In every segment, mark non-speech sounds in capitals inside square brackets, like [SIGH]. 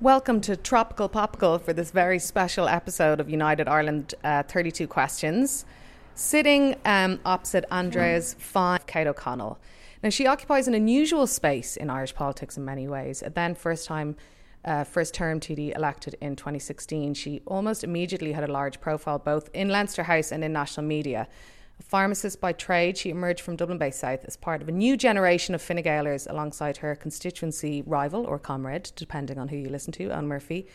Welcome to Tropical Popical for this very special episode of United Ireland uh, 32 Questions. Sitting um, opposite Andrea's fine Kate O'Connell. Now, she occupies an unusual space in Irish politics in many ways. A then first time, uh, first term TD elected in 2016, she almost immediately had a large profile both in Leinster House and in national media. A pharmacist by trade, she emerged from Dublin Bay South as part of a new generation of Fine Gaelers alongside her constituency rival or comrade, depending on who you listen to, Eoghan Murphy.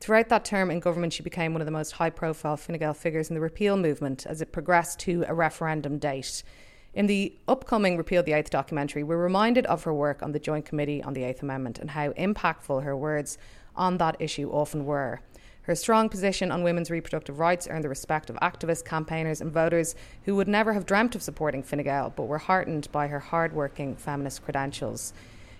Throughout that term in government, she became one of the most high profile Fine Gael figures in the repeal movement as it progressed to a referendum date. In the upcoming Repeal the Eighth documentary, we're reminded of her work on the Joint Committee on the Eighth Amendment and how impactful her words on that issue often were. Her strong position on women's reproductive rights earned the respect of activists, campaigners, and voters who would never have dreamt of supporting Fine Gael but were heartened by her hard working feminist credentials.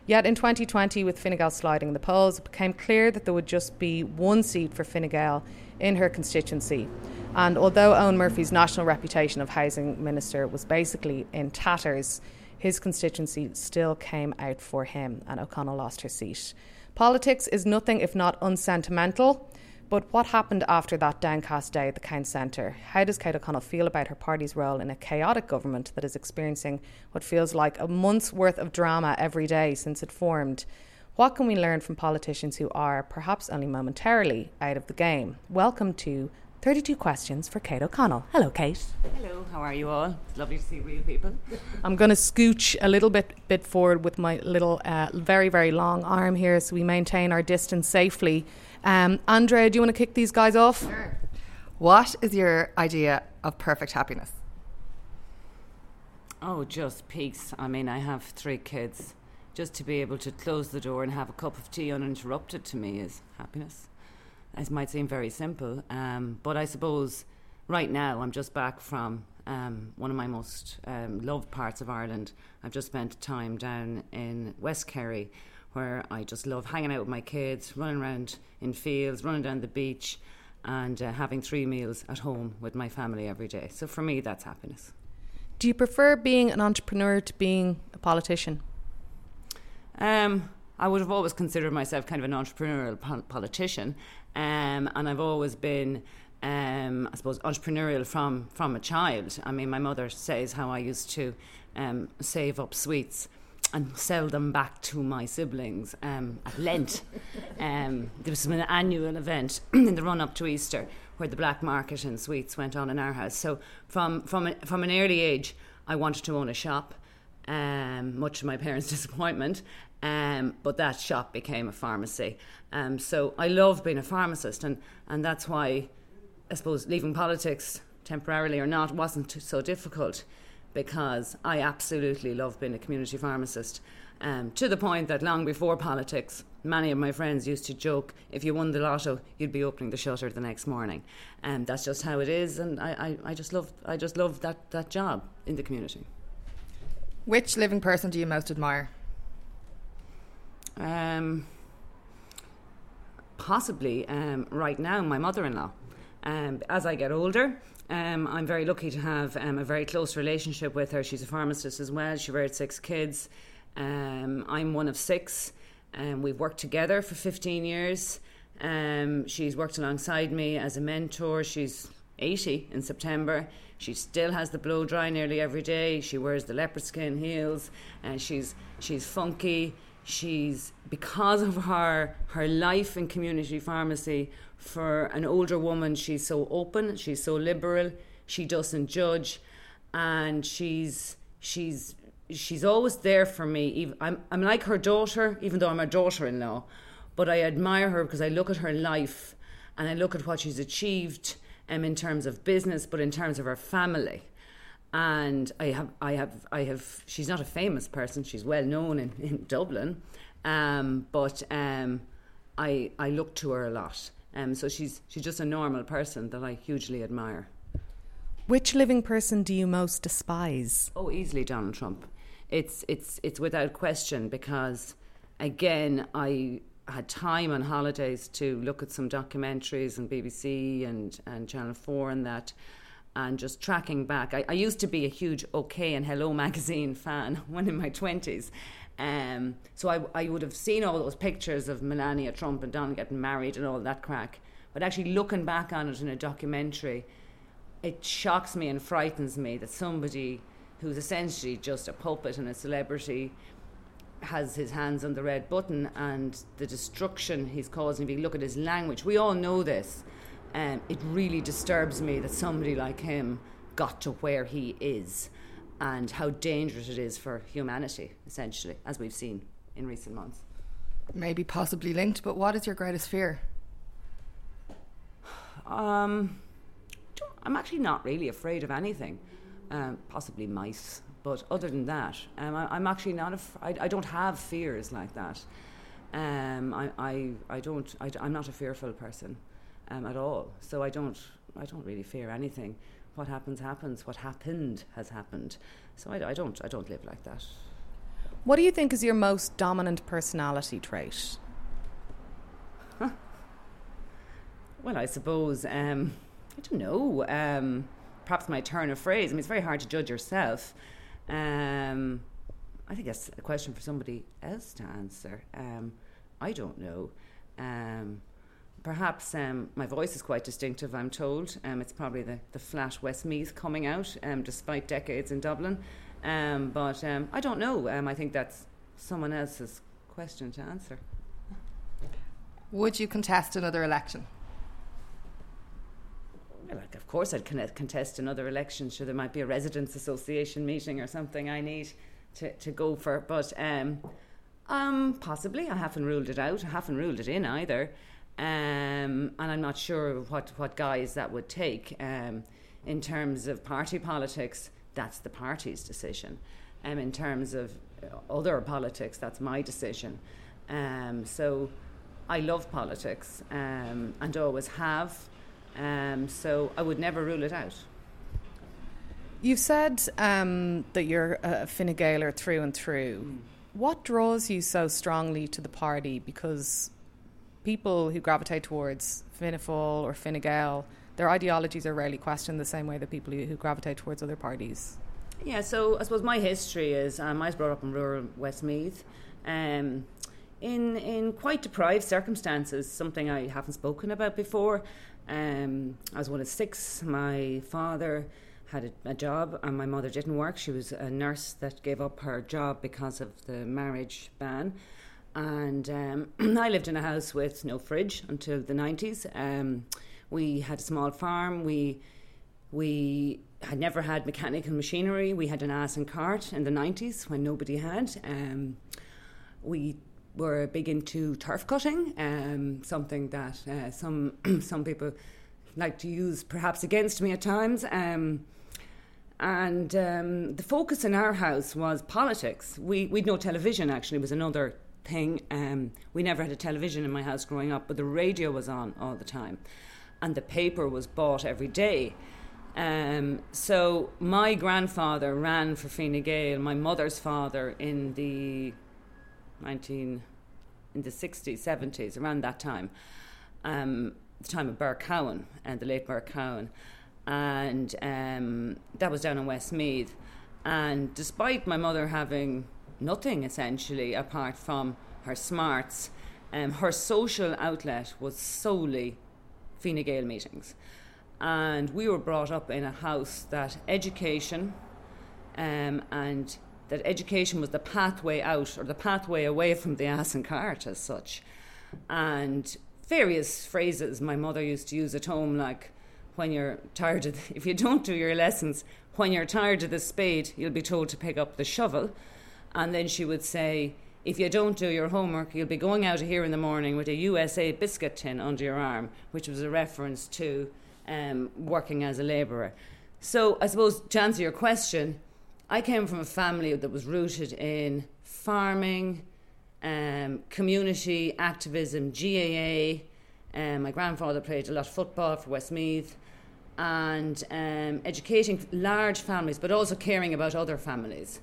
Yet in 2020, with Fine Gael sliding in the polls, it became clear that there would just be one seat for Fine Gael in her constituency. And although Eoghan Murphy's national reputation of housing minister was basically in tatters, his constituency still came out for him, and O'Connell lost her seat. Politics is nothing if not unsentimental. But what happened after that downcast day at the Count Centre? How does Kate O'Connell feel about her party's role in a chaotic government that is experiencing what feels like a month's worth of drama every day since it formed? What can we learn from politicians who are, perhaps only momentarily, out of the game? Welcome to 32 questions for Kate O'Connell. Hello, Kate. Hello, how are you all? It's lovely to see real people. [LAUGHS] I'm going to scooch a little bit bit forward with my little, uh, very, very long arm here so we maintain our distance safely. Um, Andrea, do you want to kick these guys off? Sure. What is your idea of perfect happiness? Oh, just peace. I mean, I have three kids. Just to be able to close the door and have a cup of tea uninterrupted to me is happiness. It might seem very simple, um, but I suppose right now I'm just back from um, one of my most um, loved parts of Ireland. I've just spent time down in West Kerry where I just love hanging out with my kids, running around in fields, running down the beach, and uh, having three meals at home with my family every day. So for me, that's happiness. Do you prefer being an entrepreneur to being a politician? Um, I would have always considered myself kind of an entrepreneurial po- politician, um, and I've always been. Um, I suppose entrepreneurial from from a child. I mean, my mother says how I used to um, save up sweets and sell them back to my siblings um, at Lent. um, there was an annual event [CLEARS THROAT] in the run up to Easter where the black market and sweets went on in our house. So from from a, from an early age, I wanted to own a shop, um, much to my [LAUGHS] parents' disappointment. Um, but that shop became a pharmacy. Um, so I love being a pharmacist, and, and that's why I suppose leaving politics temporarily or not wasn't so difficult because I absolutely love being a community pharmacist. Um, to the point that long before politics, many of my friends used to joke, if you won the lotto, you'd be opening the shutter the next morning. And that's just how it is, and I, I, I just love I just love that, that job in the community. Which living person do you most admire? Um, possibly um, right now, my mother in law. Um, as I get older, um, I'm very lucky to have um, a very close relationship with her. She's a pharmacist as well. She reared six kids. Um, I'm one of six. Um, we've worked together for 15 years. Um, she's worked alongside me as a mentor. She's 80 in September. She still has the blow dry nearly every day. She wears the leopard skin heels, and she's she's funky. She's because of her her life in community pharmacy, for an older woman, she's so open, she's so liberal, she doesn't judge, and she's she's she's always there for me. I'm I'm like her daughter, even though I'm her daughter-in-law, but I admire her because I look at her life and I look at what she's achieved um, in terms of business, but in terms of her family. And I have, I have, I have. She's not a famous person. She's well known in, in Dublin, um, but um, I, I look to her a lot. Um, so she's she's just a normal person that I hugely admire. Which living person do you most despise? Oh, easily Donald Trump. It's it's it's without question because again I had time on holidays to look at some documentaries and BBC and, and Channel 4 and that and just tracking back. I, I used to be a huge OK and Hello [LAUGHS] magazine fan when in my 20s. Um, so I, I would have seen all those pictures of Melania Trump and Donald getting married and all that crack. But actually, looking back on it in a documentary, it shocks me and frightens me that somebody who's essentially just a puppet and a celebrity has his hands on the red button and the destruction he's causing. If you look at his language, we all know this. Um, it really disturbs me that somebody like him got to where he is and how dangerous it is for humanity, essentially, as we've seen in recent months. Maybe possibly linked, but what is your greatest fear? Um, I'm actually not really afraid of anything, um, possibly mice, but other than that, um, I, am actually not. Af- I, I, don't have fears like that. Um, I, I, I don't. I, am not a fearful person um, at all. So I don't. I don't really fear anything. What happens happens. What happened has happened. So I, I don't. I don't live like that. What do you think is your most dominant personality trait? [LAUGHS] Well, I suppose. Um, I don't know. Um, perhaps my turn of phrase. I mean, it's very hard to judge yourself. Um, I think that's a question for somebody else to answer. Um, I don't know. Perhaps um, my voice is quite distinctive, I'm told. Um, it's probably the, the flat Westmeath coming out, um, despite decades in Dublin. Um, but um, I don't know. Um, I think that's someone else's question to answer. Would you contest another election? like, of course, I'd contest another election. Sure, there might be a residents' association meeting or something I need to, to go for. But um, um, possibly, I haven't ruled it out. I haven't ruled it in either. Um, and I'm not sure what, what guise that would take. Um, in terms of party politics, that's the party's decision. Um, in terms of other politics, that's my decision. Um, so I love politics um, and always have. Um, so I would never rule it out. You've said um, that you're a Fine Gaeler through and through. Mm. What draws you so strongly to the party? Because people who gravitate towards Fianna or Fine Gael, their ideologies are rarely questioned the same way that people who, who gravitate towards other parties. Yeah, so I suppose my history is um, I was brought up in rural Westmeath. Um, in in quite deprived circumstances, something I haven't spoken about before. Um, I was one of six. My father had a, a, job and my mother didn't work. She was a nurse that gave up her job because of the marriage ban. And um, [CLEARS THROAT] I lived in a house with no fridge until the 90s. Um, we had a small farm. We we had never had mechanical machinery. We had an ass and cart in the 90s when nobody had. Um, we were big into turf cutting, um, something that uh, some [CLEARS THROAT] some people like to use perhaps against me at times. Um, and um, the focus in our house was politics. We we'd no television actually was another thing. Um, we never had a television in my house growing up, but the radio was on all the time, and the paper was bought every day. Um, so my grandfather ran for Fine Gael, my mother's father in the 19 in the 60s, 70s, around that time, um, the time of Burke Cowan and the late Burke Cowan. And um, that was down in Westmeath. And despite my mother having nothing essentially apart from her smarts, um, her social outlet was solely Fine Gael meetings. And we were brought up in a house that education um, and that education was the pathway out or the pathway away from the ass and cart as such. And various phrases my mother used to use at home, like when you're tired of, the, [LAUGHS] if you don't do your lessons, when you're tired of the spade, you'll be told to pick up the shovel. And then she would say, if you don't do your homework, you'll be going out of here in the morning with a USA biscuit tin under your arm, which was a reference to um, working as a labourer. So I suppose to answer your question, I came from a family that was rooted in farming, um, community activism, GAA. Um, my grandfather played a lot of football for Westmeath and um, educating large families, but also caring about other families.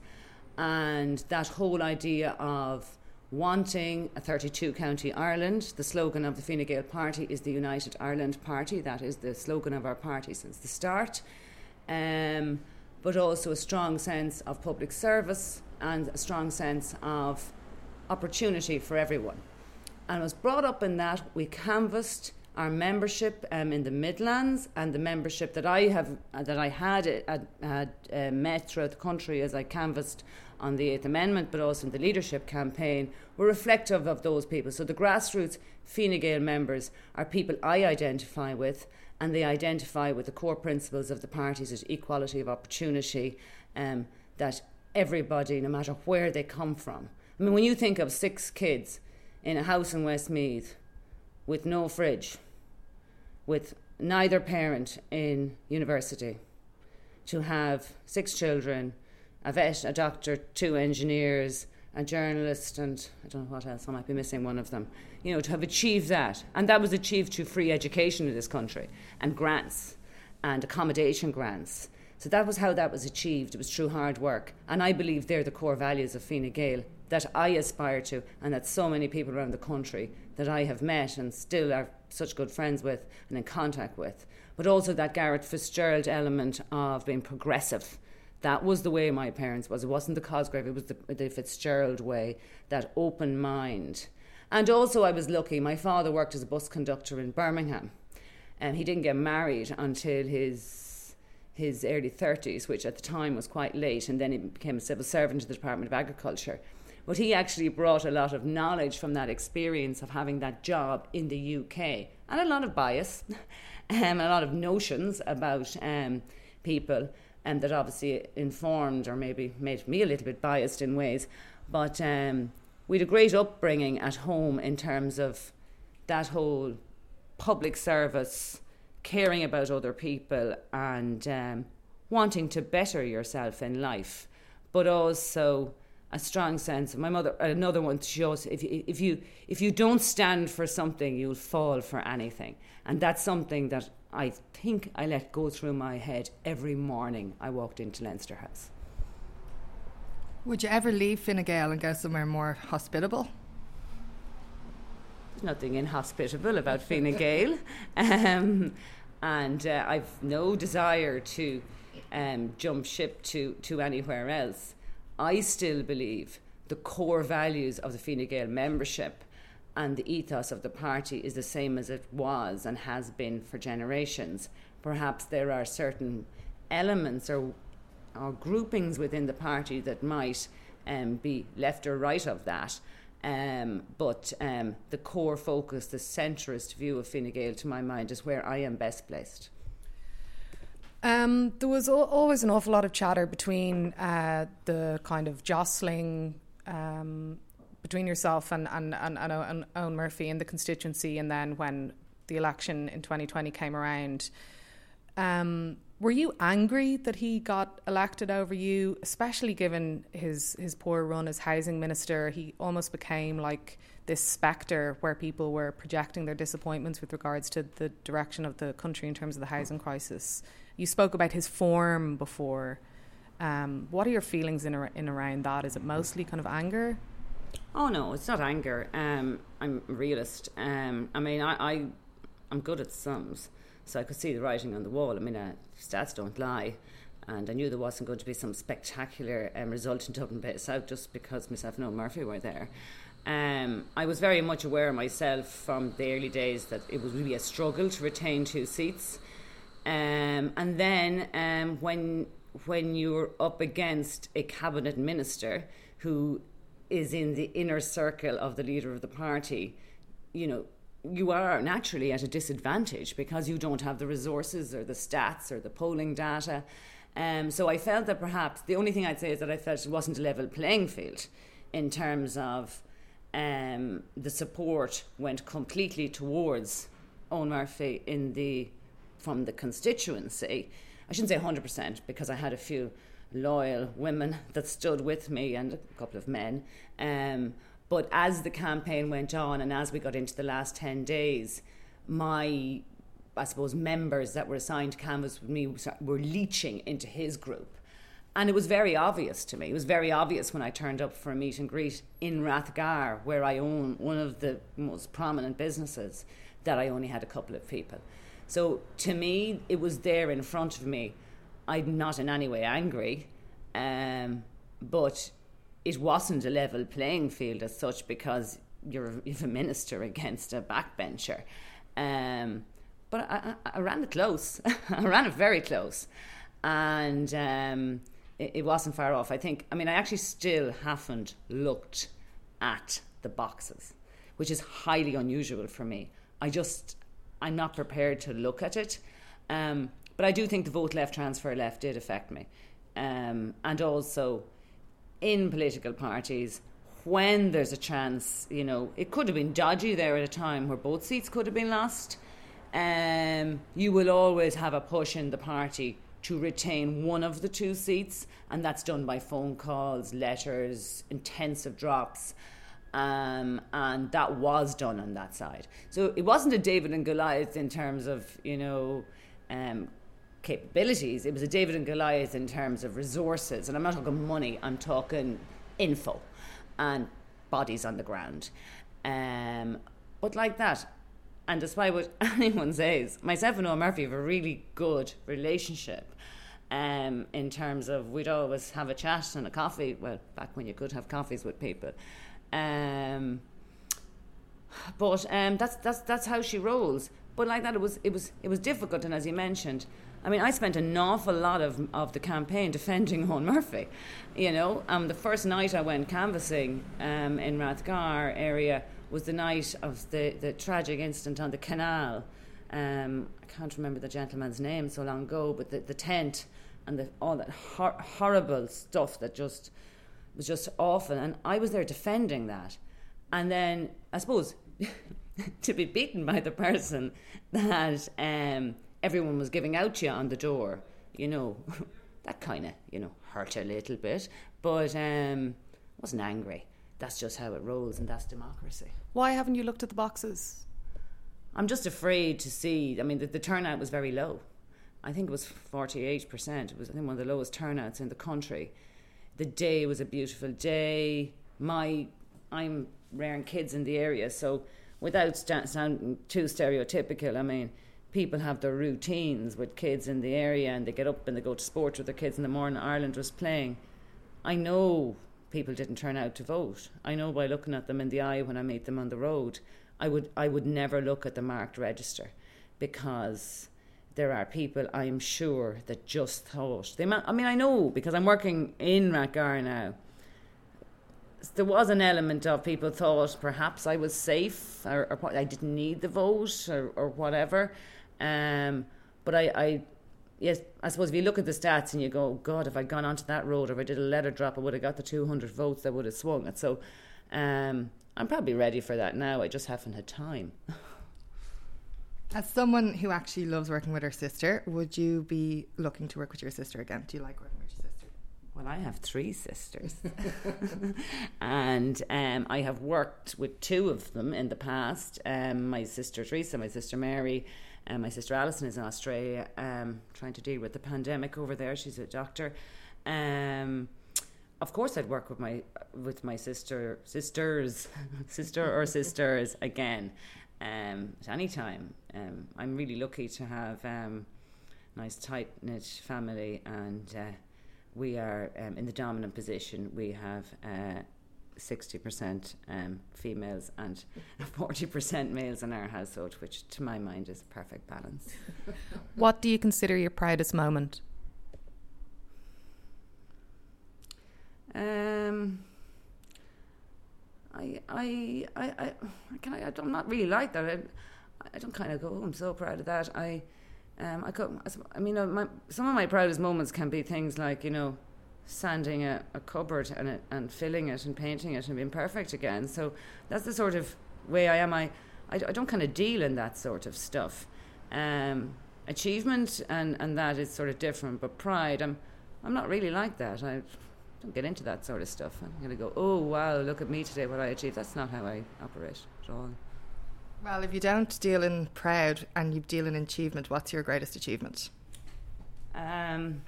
And that whole idea of wanting a 32 county Ireland. The slogan of the Fine Gael party is the United Ireland Party. That is the slogan of our party since the start. Um, but also a strong sense of public service and a strong sense of opportunity for everyone. And I was brought up in that we canvassed our membership um, in the Midlands and the membership that I have uh, that I had uh, had uh, met throughout the country as I canvassed on the Eighth Amendment, but also in the leadership campaign, were reflective of those people. So the grassroots Fine Gael members are people I identify with, and they identify with the core principles of the parties as equality of opportunity, um, that everybody, no matter where they come from. I mean, when you think of six kids in a house in Westmeath with no fridge, with neither parent in university, to have six children, a vet, a doctor, two engineers, a journalist, and I don't know what else, I might be missing one of them. You know, to have achieved that. And that was achieved through free education in this country and grants and accommodation grants. So that was how that was achieved. It was through hard work. And I believe they're the core values of Fine Gael that I aspire to, and that so many people around the country that I have met and still are such good friends with and in contact with. But also that Garret Fitzgerald element of being progressive. That was the way my parents was. It wasn't the Cosgrave, it was the, the Fitzgerald way, that open mind. And also, I was lucky. My father worked as a bus conductor in Birmingham, and he didn't get married until his his early 30s, which at the time was quite late, and then he became a civil servant to the Department of Agriculture. But he actually brought a lot of knowledge from that experience of having that job in the UK and a lot of bias and [LAUGHS] um, a lot of notions about um, people and that obviously informed or maybe made me a little bit biased in ways. But um, we had a great upbringing at home in terms of that whole public service, caring about other people, and um, wanting to better yourself in life, but also a strong sense. Of my mother, another one shows if you, if you if you don't stand for something, you'll fall for anything, and that's something that I think I let go through my head every morning I walked into Leinster House. Would you ever leave Fine Gael and go somewhere more hospitable? There's nothing inhospitable about Fine Gael, [LAUGHS] um, and uh, I've no desire to um, jump ship to to anywhere else. I still believe the core values of the Fine Gael membership and the ethos of the party is the same as it was and has been for generations. Perhaps there are certain elements or, or groupings within the party that might um, be left or right of that. Um, but um, the core focus, the centrist view of Fine Gael, to my mind, is where I am best placed. Um, there was always an awful lot of chatter between uh, the kind of jostling um, between yourself and, and, and, and Eoghan Murphy in the constituency, and then when the election in 2020 came around. Um, were you angry that he got elected over you, especially given his his poor run as housing minister? He almost became like this spectre where people were projecting their disappointments with regards to the direction of the country in terms of the housing crisis. You spoke about his form before. Um, what are your feelings in, in around that? Is it mostly kind of anger? Oh no, it's not anger. Um, I'm a realist. Um, I mean, I, I, I'm good at sums, so I could see the writing on the wall. I mean, uh, stats don't lie, and I knew there wasn't going to be some spectacular um, result in Dublin Bay South just because myself and Eoghan Murphy were there. Um, I was very much aware myself from the early days that it was really a struggle to retain two seats. Um, and then um, when when you're up against a cabinet minister who is in the inner circle of the leader of the party, you know, you are naturally at a disadvantage because you don't have the resources or the stats or the polling data. Um, so I felt that perhaps the only thing I'd say is that I felt it wasn't a level playing field in terms of um, the support went completely towards Eoghan Murphy in the from the constituency. I shouldn't say 100% because I had a few loyal women that stood with me and a couple of men. Um, but as the campaign went on and as we got into the last 10 days, my, I suppose, members that were assigned to canvass with me were leeching into his group. And it was very obvious to me. It was very obvious when I turned up for a meet and greet in Rathgar, where I own one of the most prominent businesses, that I only had a couple of people. So to me, it was there in front of me. I'm not in any way angry, um, but it wasn't a level playing field as such because you're [LAUGHS] you're a minister against a backbencher. Um, but I, I, I, ran it close. [LAUGHS] I ran it very close, and um, it, it, wasn't far off. I think. I mean, I actually still haven't looked at the boxes, which is highly unusual for me. I just I'm not prepared to look at it. Um, but I do think the vote left transfer left did affect me, um, and also in political parties when there's a chance, you know, it could have been dodgy there at a time where both seats could have been lost. Um, you will always have a push in the party to retain one of the two seats, and that's done by phone calls, letters, intensive drops. Um, and that was done on that side. So it wasn't a David and Goliath in terms of, you know, um, capabilities. It was a David and Goliath in terms of resources. And I'm not talking money, I'm talking info and bodies on the ground. Um, but like that, and despite what [LAUGHS] anyone says, myself and Noel Murphy have a really good relationship. Um, in terms of we'd always have a chat and a coffee. Well, back when you could have coffees with people. Um, but um, that's that's that's how she rolls. But like that, it was it was it was difficult, and as you mentioned, I mean, I spent an awful lot of, of the campaign defending Eoghan Murphy. You know, um, the first night I went canvassing um, in Rathgar area was the night of the, the tragic incident on the canal. Um, I can't remember the gentleman's name so long ago, but the, the tent and the, all that hor- horrible stuff that just was just awful. And I was there defending that. And then, I suppose, [LAUGHS] to be beaten by the person that um, everyone was giving out to you on the door, you know, [LAUGHS] that kind of, you know, hurt a little bit. But um, wasn't angry. That's just how it rolls, and that's democracy. Why haven't you looked at the boxes? I'm just afraid to see. I mean, the, the turnout was very low. I think it was 48%. It was, I think, one of the lowest turnouts in the country. The day was a beautiful day. My, I'm rearing kids in the area, so without sounding too stereotypical, I mean, people have their routines with kids in the area and they get up and they go to sport with their kids in the morning. Ireland was playing. I know people didn't turn out to vote. I know by looking at them in the eye when I meet them on the road. I would I would never look at the marked register because there are people I'm sure that just thought they. I mean, I know because I'm working in Rathgar now. There was an element of people thought perhaps I was safe or, or I didn't need the vote or, or whatever. Um, but I, I, yes, I suppose if you look at the stats and you go, God, if I'd gone onto that road or if I did a letter drop, I would have got the 200 votes that would have swung it. So um, I'm probably ready for that now. I just haven't had time. [LAUGHS] As someone who actually loves working with her sister, would you be looking to work with your sister again? Do you like working with your sister? Well, I have three sisters, [LAUGHS] and um, I have worked with two of them in the past. Um, my sister Teresa, my sister Mary, um, my sister Alison is in Australia, um, trying to deal with the pandemic over there. She's a doctor. Um, of course, I'd work with my with my sister, sisters, [LAUGHS] sister or sisters again um, at any time. Um, I'm really lucky to have um, nice tight knit family, and uh, we are um, in the dominant position. We have. Uh, 60% um, females and [LAUGHS] 40% males in our household, which to my mind is perfect balance. [LAUGHS] what do you consider your proudest moment? Um, I, I, I, I, can I, I'm not really like that. I, I don't kind of go, oh, I'm so proud of that. I, um, I, could, I mean, uh, my, some of my proudest moments can be things like, you know, sanding a, a cupboard and, it, and filling it and painting it and being perfect again. So that's the sort of way I am. I, I, I don't kind of deal in that sort of stuff. Um, achievement and, and that is sort of different, but pride, I'm, I'm not really like that. I don't get into that sort of stuff. I'm going to go, oh, wow, look at me today, what I achieved. That's not how I operate at all. Well, if you don't deal in proud and you deal in achievement, what's your greatest achievement? Um,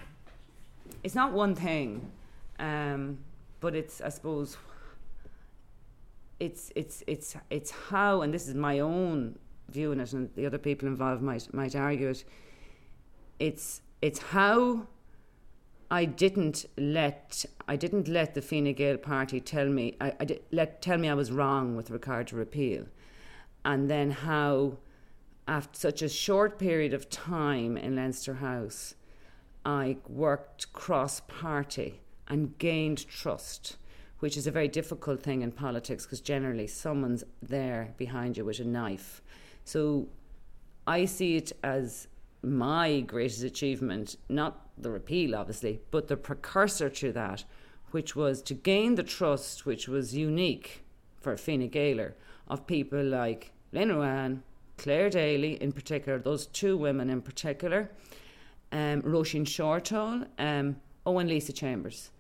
it's not one thing, um, but it's I suppose it's it's it's it's how, and this is my own view on it, and the other people involved might might argue it. It's it's how I didn't let I didn't let the Fine Gael party tell me I, I did, let tell me I was wrong with regard to repeal, and then how after such a short period of time in Leinster House, I worked cross party and gained trust, which is a very difficult thing in politics because generally someone's there behind you with a knife. So I see it as my greatest achievement, not the repeal, obviously, but the precursor to that, which was to gain the trust, which was unique for Fine Gaeler, of people like Lynn Ruane, Clare Daly in particular, those two women in particular, um, Roisin Shortall, um, Owen Lisa Chambers,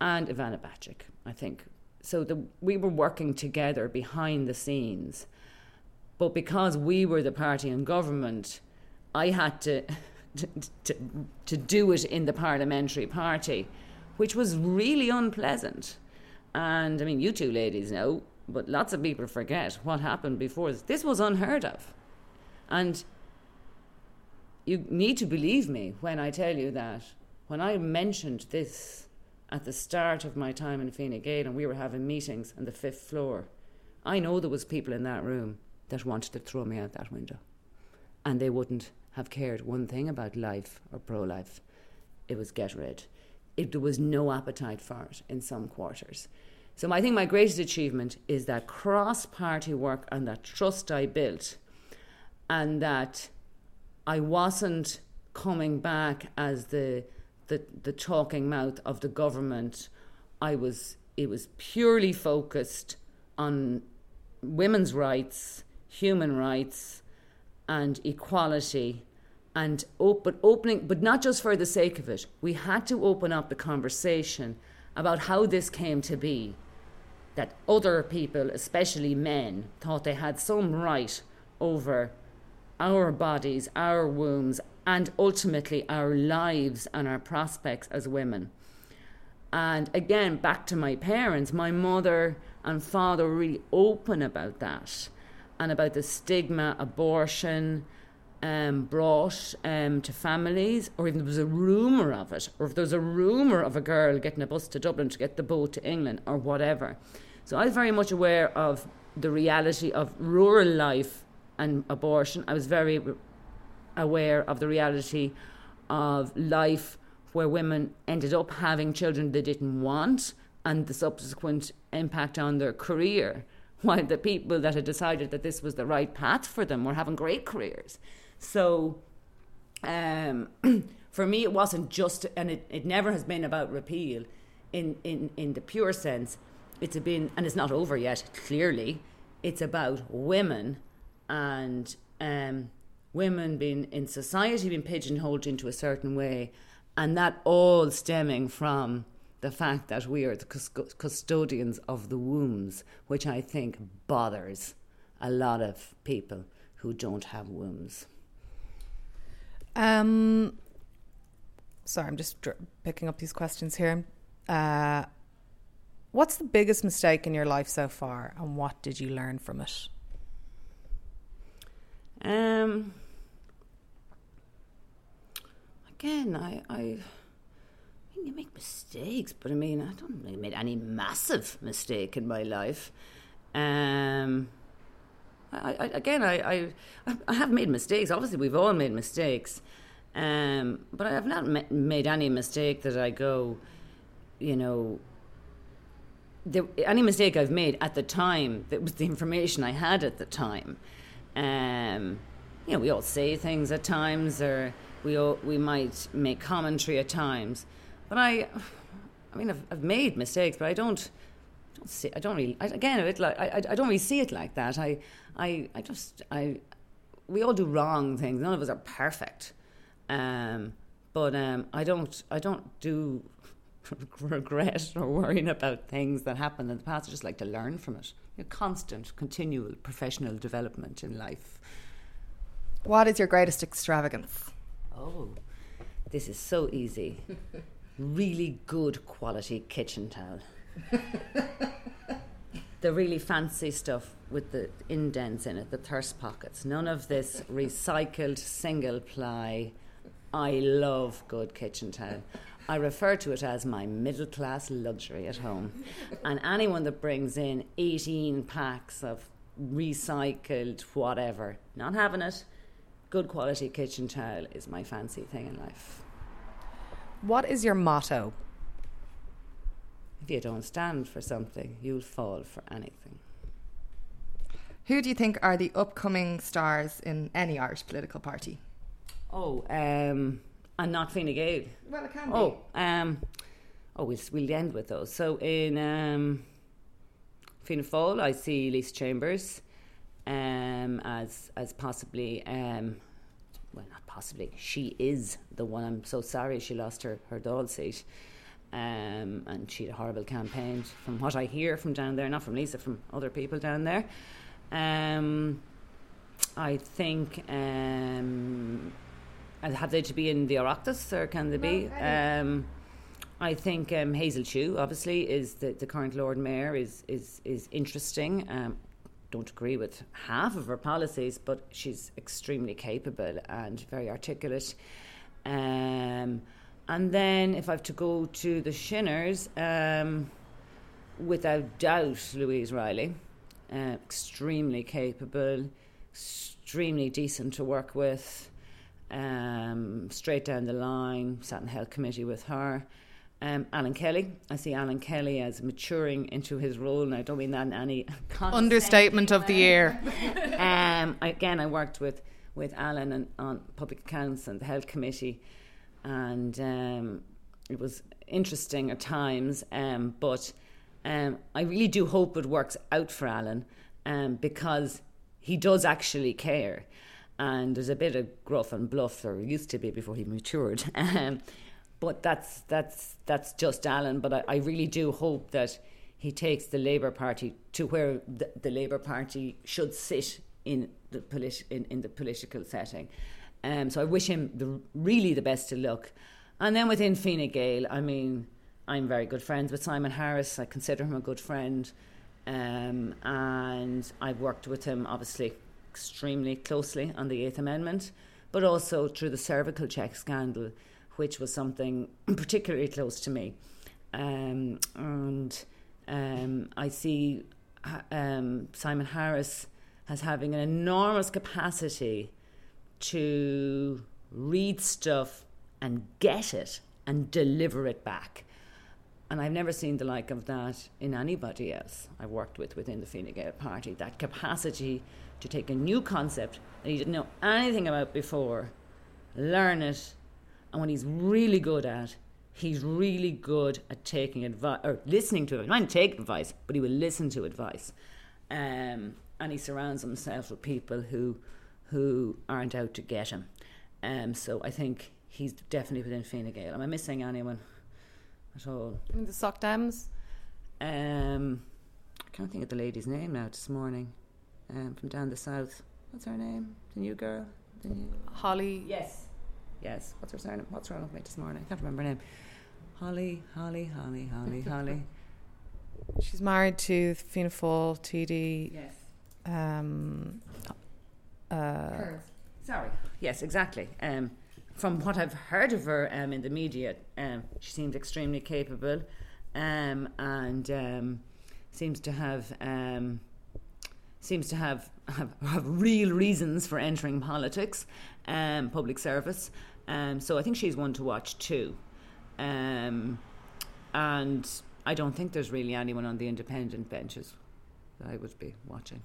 and Ivana Bacik, I think. So the, we were working together behind the scenes. But because we were the party in government, I had to, [LAUGHS] to, to, to do it in the parliamentary party, which was really unpleasant. And I mean, you two ladies know, but lots of people forget what happened before this. This was unheard of. And you need to believe me when I tell you that when I mentioned this at the start of my time in Fine Gael and we were having meetings on the fifth floor, I know there was people in that room that wanted to throw me out that window. And they wouldn't have cared one thing about life or pro life. It was get rid. It, there was no appetite for it in some quarters. So I think my greatest achievement is that cross party work and that trust I built, and that I wasn't coming back as the the, the talking mouth of the government. I was it was purely focused on women's rights, human rights, and equality and op- but opening but not just for the sake of it we had to open up the conversation about how this came to be that other people especially men thought they had some right over our bodies our wombs and ultimately our lives and our prospects as women and again back to my parents my mother and father were really open about that and about the stigma abortion um, brought um, to families, or even there was a rumour of it, or if there was a rumour of a girl getting a bus to Dublin to get the boat to England, or whatever. So I was very much aware of the reality of rural life and abortion. I was very aware of the reality of life where women ended up having children they didn't want and the subsequent impact on their career while the people that had decided that this was the right path for them were having great careers. So, um, [CLEARS THROAT] for me, it wasn't just, and it, it never has been about repeal in, in, in the pure sense. It's been, and it's not over yet, clearly. It's about women and um, women being in society being pigeonholed into a certain way, and that all stemming from the fact that we are the custodians of the wombs, which I think bothers a lot of people who don't have wombs. Um, sorry, I'm just dr- picking up these questions here. Uh, what's the biggest mistake in your life so far, and what did you learn from it? Um, again, I, I you make mistakes, but I mean, I don't really made any massive mistake in my life. Um, I, I, again, I, I, I have made mistakes. Obviously, we've all made mistakes, um, but I have not made any mistake that I go, you know. The, any mistake I've made at the time that was the information I had at the time. Um, you know, we all say things at times, or we all, we might make commentary at times. But I, I mean, I've, I've made mistakes, but I don't, don't see. I don't really. I, again, bit like I, I don't really see it like that. I, I, I just I. We all do wrong things. None of us are perfect. Um, but um, I don't. I don't do [LAUGHS] regret or worrying about things that happened in the past. I just like to learn from it. A constant, continual professional development in life. What is your greatest extravagance? Oh, this is so easy. [LAUGHS] really good quality kitchen towel. the really fancy stuff with the indents in it, the thirst pockets. None of this recycled single ply. I love good kitchen towel. I refer to it as my middle class luxury at home. [LAUGHS] and anyone that brings in 18 packs of recycled whatever, not having it, good quality kitchen towel is my fancy thing in life. What is your motto? If you don't stand for something, you'll fall for anything. Who do you think are the upcoming stars in any Irish political party? Oh, um, and not Fine Gael. Well, it can Oh, um, oh, we'll, we'll end with those. So in um, Fianna Fáil, I see Lisa Chambers um, as as possibly, um, well, not possibly, she is the one. I'm so sorry she lost her her Dáil seat. Um, and she had a horrible campaign from what I hear from down there, not from Lisa, from other people down there. Um, I think um, and have they to be in the Oireachtas or can they be? Um, I think um, Hazel Chu, obviously, is the, the current Lord Mayor, is is is interesting. Um, don't agree with half of her policies, but she's extremely capable and very articulate. Um, and then, if I have to go to the Shinners, um, without doubt, Louise O'Reilly, uh, extremely capable, extremely decent to work with um, straight down the line, sat in the health committee with her. Um, Alan Kelly, I see Alan Kelly as maturing into his role, and I don't mean that in any understatement of the year. [LAUGHS] um, again, I worked with with Alan and, on public accounts and the health committee, and um, it was interesting at times. Um, but um, I really do hope it works out for Alan um, because he does actually care and there's a bit of gruff and bluff there used to be before he matured. [LAUGHS] Um, but that's that's that's just Alan. But I, I, really do hope that he takes the Labour Party to where the, the Labour Party should sit in the politi- in, in the political setting. Um, so I wish him the, really the best of luck. And then within Fine Gael, I mean, I'm very good friends with Simon Harris. I consider him a good friend. Um, and I've worked with him, obviously, extremely closely on the Eighth Amendment, but also through the cervical check scandal, which was something [CLEARS THROAT] particularly close to me. Um, and um, I see um, Simon Harris as having an enormous capacity to read stuff and get it and deliver it back. And I've never seen the like of that in anybody else I've worked with within the Fine Gael party. That capacity to take a new concept that he didn't know anything about before, learn it, and what he's really good at, he's really good at taking advice or listening to advice. He might take advice, but he will listen to advice. Um, and he surrounds himself with people who who aren't out to get him. Um, so I think he's definitely within Fine Gael. Am I missing anyone at all? The Soc Dems? Um, I can't think of the lady's name now this morning um, from down the south. What's her name? The new girl? The new Holly. Yes. Yes. What's her surname? What's wrong with me this morning? I can't remember her name. Holly, Holly, Holly, Holly, [LAUGHS] Holly. She's married to Fianna Fáil, TD. Yes. Um, uh, Sorry. Yes, exactly. Um, from what I've heard of her um, in the media, um, she seems extremely capable um, and um, seems to have um, seems to have, have, have real reasons for entering politics, um, public service. Um, so I think she's one to watch too. Um, and I don't think there's really anyone on the independent benches that I would be watching.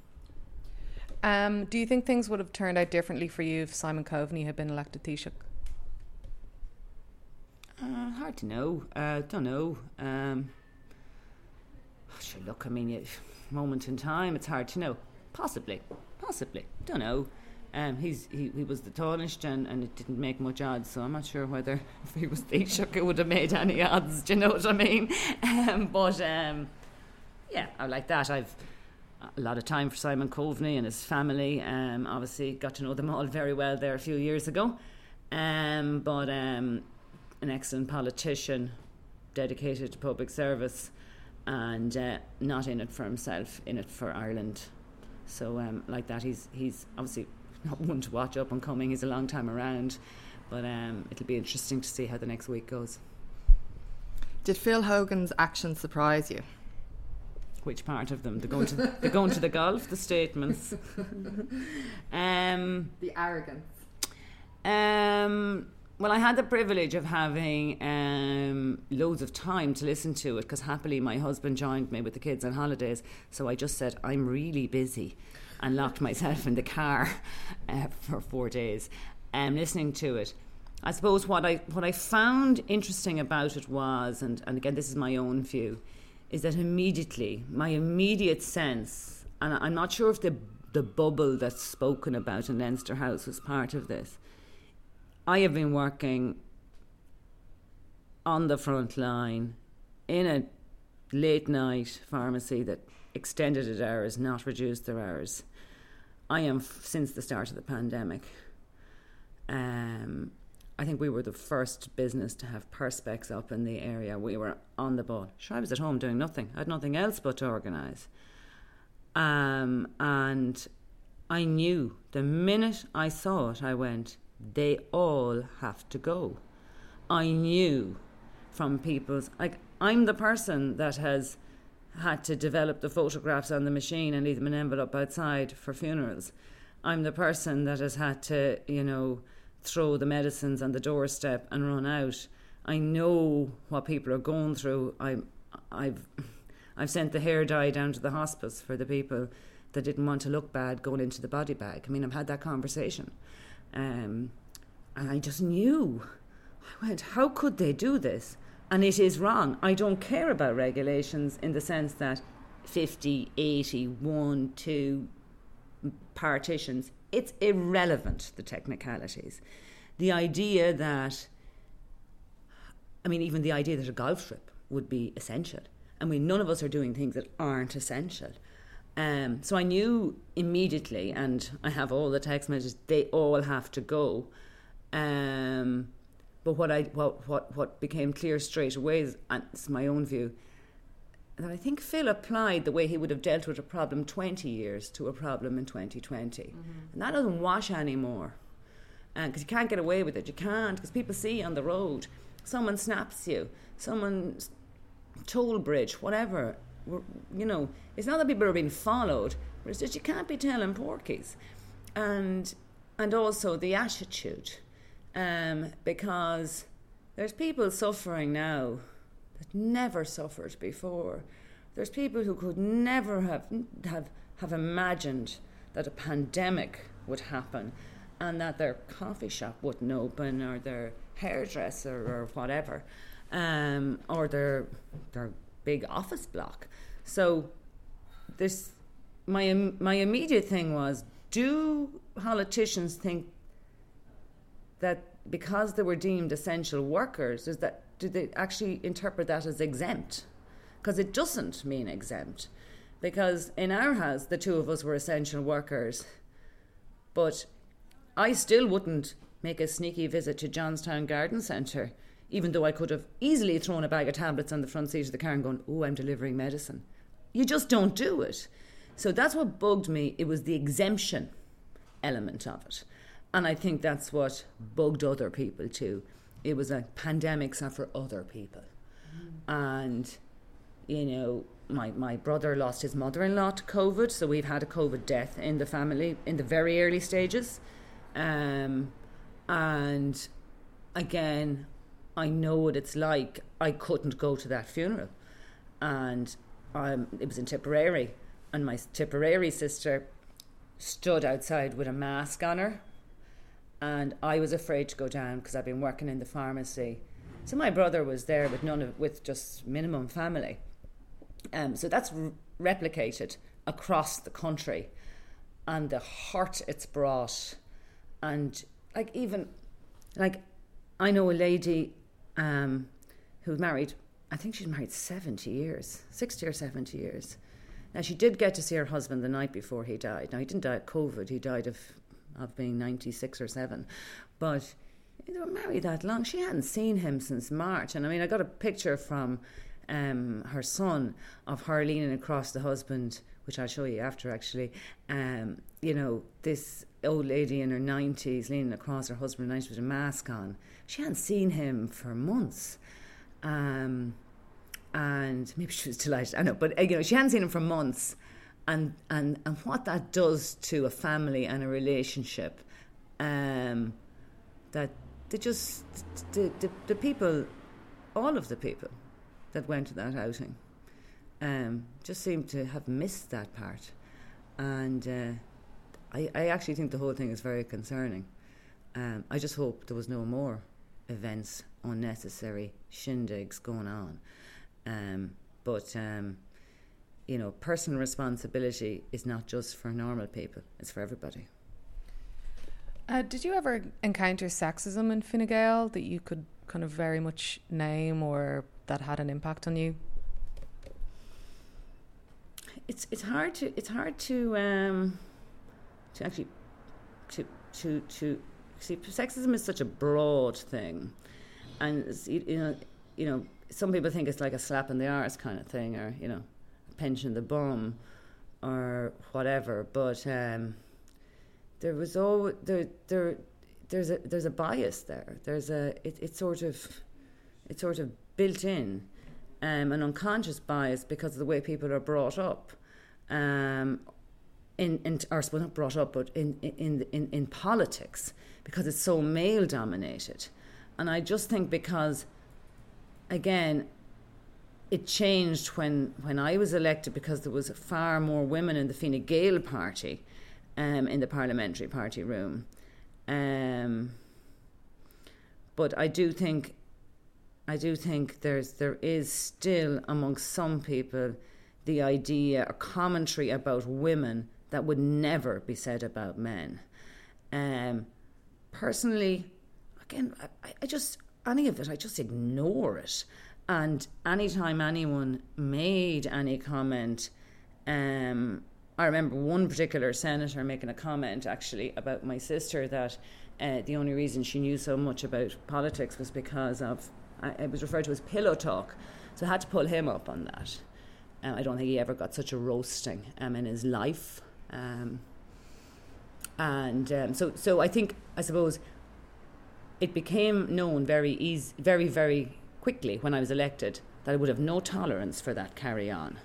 Um, do you think things would have turned out differently for you if Simon Coveney had been elected Taoiseach? Uh, hard to know. Uh, don't know. Um, [SIGHS] sure, look, I mean, you, moment in time, it's hard to know. Possibly, possibly. Don't know. Um, he's he, he was the tallest and, and it didn't make much odds, so I'm not sure whether [LAUGHS] if he was Taoiseach it would have made any odds. Do you know what I mean? [LAUGHS] Um, but um, yeah, I like that. I've a lot of time for Simon Coveney and his family. Um, obviously, got to know them all very well there a few years ago. Um, but um, an excellent politician, dedicated to public service, and uh, not in it for himself, in it for Ireland. So, um, like that, he's he's obviously not [LAUGHS] one to watch up and coming. He's a long time around, but um, it'll be interesting to see how the next week goes. Did Phil Hogan's actions surprise you? Which part of them? They're going to they're going to the golf. The statements. [LAUGHS] um, The arrogance. Um, well, I had the privilege of having um, loads of time to listen to it because happily my husband joined me with the kids on holidays. So I just said, I'm really busy and locked myself in the car [LAUGHS] uh, for four days um, listening to it. I suppose what I, what I found interesting about it was, and, and again, this is my own view, is that immediately, my immediate sense, and I'm not sure if the, the bubble that's spoken about in Leinster House was part of this I have been working on the front line in a late night pharmacy that extended its hours, not reduced their hours. I am since the start of the pandemic. Um, I think we were the first business to have perspex up in the area. We were on the ball. Sure, I was at home doing nothing. I had nothing else but to organise. Um, and I knew the minute I saw it, I went, they all have to go. I knew from people's like I'm the person that has had to develop the photographs on the machine and leave them in an envelope outside for funerals. I'm the person that has had to, you know, throw the medicines on the doorstep and run out. I know what people are going through. I, I've, I've sent the hair dye down to the hospice for the people that didn't want to look bad going into the body bag. I mean, I've had that conversation. Um, and I just knew. I went, how could they do this? And it is wrong. I don't care about regulations in the sense that 50, 80, 1, 2 partitions. It's irrelevant, the technicalities. The idea that, I mean, even the idea that a golf trip would be essential. I mean, none of us are doing things that aren't essential. Um, so I knew immediately, and I have all the text messages, they all have to go. Um, but what I what, what what became clear straight away is, and it's my own view, that I think Phil applied the way he would have dealt with a problem 20 years to a problem in 2020. Mm-hmm. And that doesn't wash anymore. Because you can't get away with it. You can't, because people see on the road, someone snaps you, someone toll bridge, whatever. You know, it's not that people are being followed, but it's just you can't be telling porkies. And, and also the attitude um, because there's people suffering now that never suffered before. There's people who could never have have have imagined that a pandemic would happen, and that their coffee shop wouldn't open, or their hairdresser, or whatever, um, or their their big office block. So, this my my immediate thing was: Do politicians think that because they were deemed essential workers, is that do they actually interpret that as exempt? Because it doesn't mean exempt. Because in our house, the two of us were essential workers, but I still wouldn't make a sneaky visit to Johnstown Garden Centre, even though I could have easily thrown a bag of tablets on the front seat of the car and gone, Oh, I'm delivering medicine. You just don't do it. So that's what bugged me. It was the exemption element of it. And I think that's what bugged other people too. It was a pandemics are for other people. Mm. And, you know, my, my brother lost his mother in law to COVID, so we've had a COVID death in the family in the very early stages. Um, and again, I know what it's like. I couldn't go to that funeral. And um, it was in Tipperary. And my Tipperary sister stood outside with a mask on her and I was afraid to go down because I've been working in the pharmacy. So my brother was there with none of with just minimum family. Um, so that's r- replicated across the country, and the hurt it's brought, and like even like I know a lady um, who married. I think she's married seventy years, sixty or seventy years. Now she did get to see her husband the night before he died. Now he didn't die of COVID; he died of of being 96 or 7. But they were married that long. She hadn't seen him since March. And I mean, I got a picture from um, her son of her leaning across the husband, which I'll show you after actually. Um, you know, this old lady in her 90s leaning across her husband in 90s with a mask on. She hadn't seen him for months. Um, and maybe she was [LAUGHS] delighted. I know, but uh, you know, she hadn't seen him for months, and and and what that does to a family and a relationship, um, that they just the, the the people, all of the people, that went to that outing, um, just seemed to have missed that part, and uh, I I actually think the whole thing is very concerning. Um, I just hope there was no more events, unnecessary shindigs going on. Um, but um, you know, personal responsibility is not just for normal people; it's for everybody. Uh, did you ever encounter sexism in Fine Gael that you could kind of very much name or that had an impact on you? It's it's hard to it's hard to um, to actually to to to see sexism is such a broad thing, and you know you know some people think it's like a slap in the arse kind of thing, or you know, pinching the bum, or whatever. But um, there was always there there there's a there's a bias there. There's a it, it's sort of it's sort of built in, um, an unconscious bias because of the way people are brought up. Um, in, in or not brought up, but in, in in in politics because it's so male dominated, and I just think because again, it changed when, when I was elected because there was far more women in the Fine Gael party um, in the parliamentary party room. Um, but I do think I do think there's there is still among some people the idea or commentary about women that would never be said about men. Um, personally, again, I, I just any of it, I just ignore it. And anytime anyone made any comment, um, I remember one particular senator making a comment actually about my sister that uh, the only reason she knew so much about politics was because of it was referred to as pillow talk. So I had to pull him up on that. Uh, I don't think he ever got such a roasting um, in his life. Um, and um, so, so I think, I suppose, it became known very easy, very, very quickly when I was elected that I would have no tolerance for that carry on.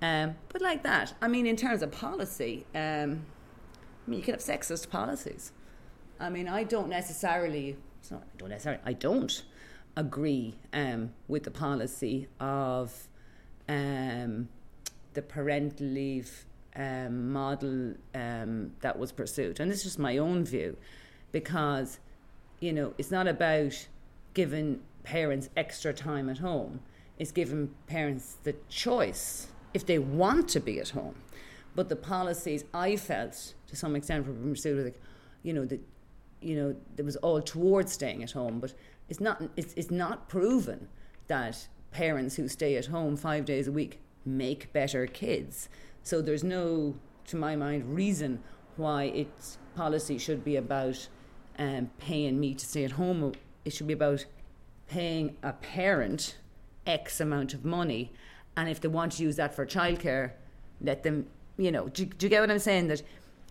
Um, but like that, I mean, in terms of policy, um, I mean, you can have sexist policies. I mean, I don't necessarily, I don't necessarily, I don't agree um, with the policy of um, the parental leave um, model um, that was pursued. And this is just my own view because you know, it's not about giving parents extra time at home. It's giving parents the choice if they want to be at home. But the policies I felt to some extent were pursued, like, you know, that you know, it was all towards staying at home, but it's not it's, it's not proven that parents who stay at home five days a week make better kids. So there's no, to my mind, reason why its policy should be about um, paying me to stay at home. It should be about paying a parent X amount of money, and if they want to use that for childcare, let them. You know, do, do you get what I'm saying? That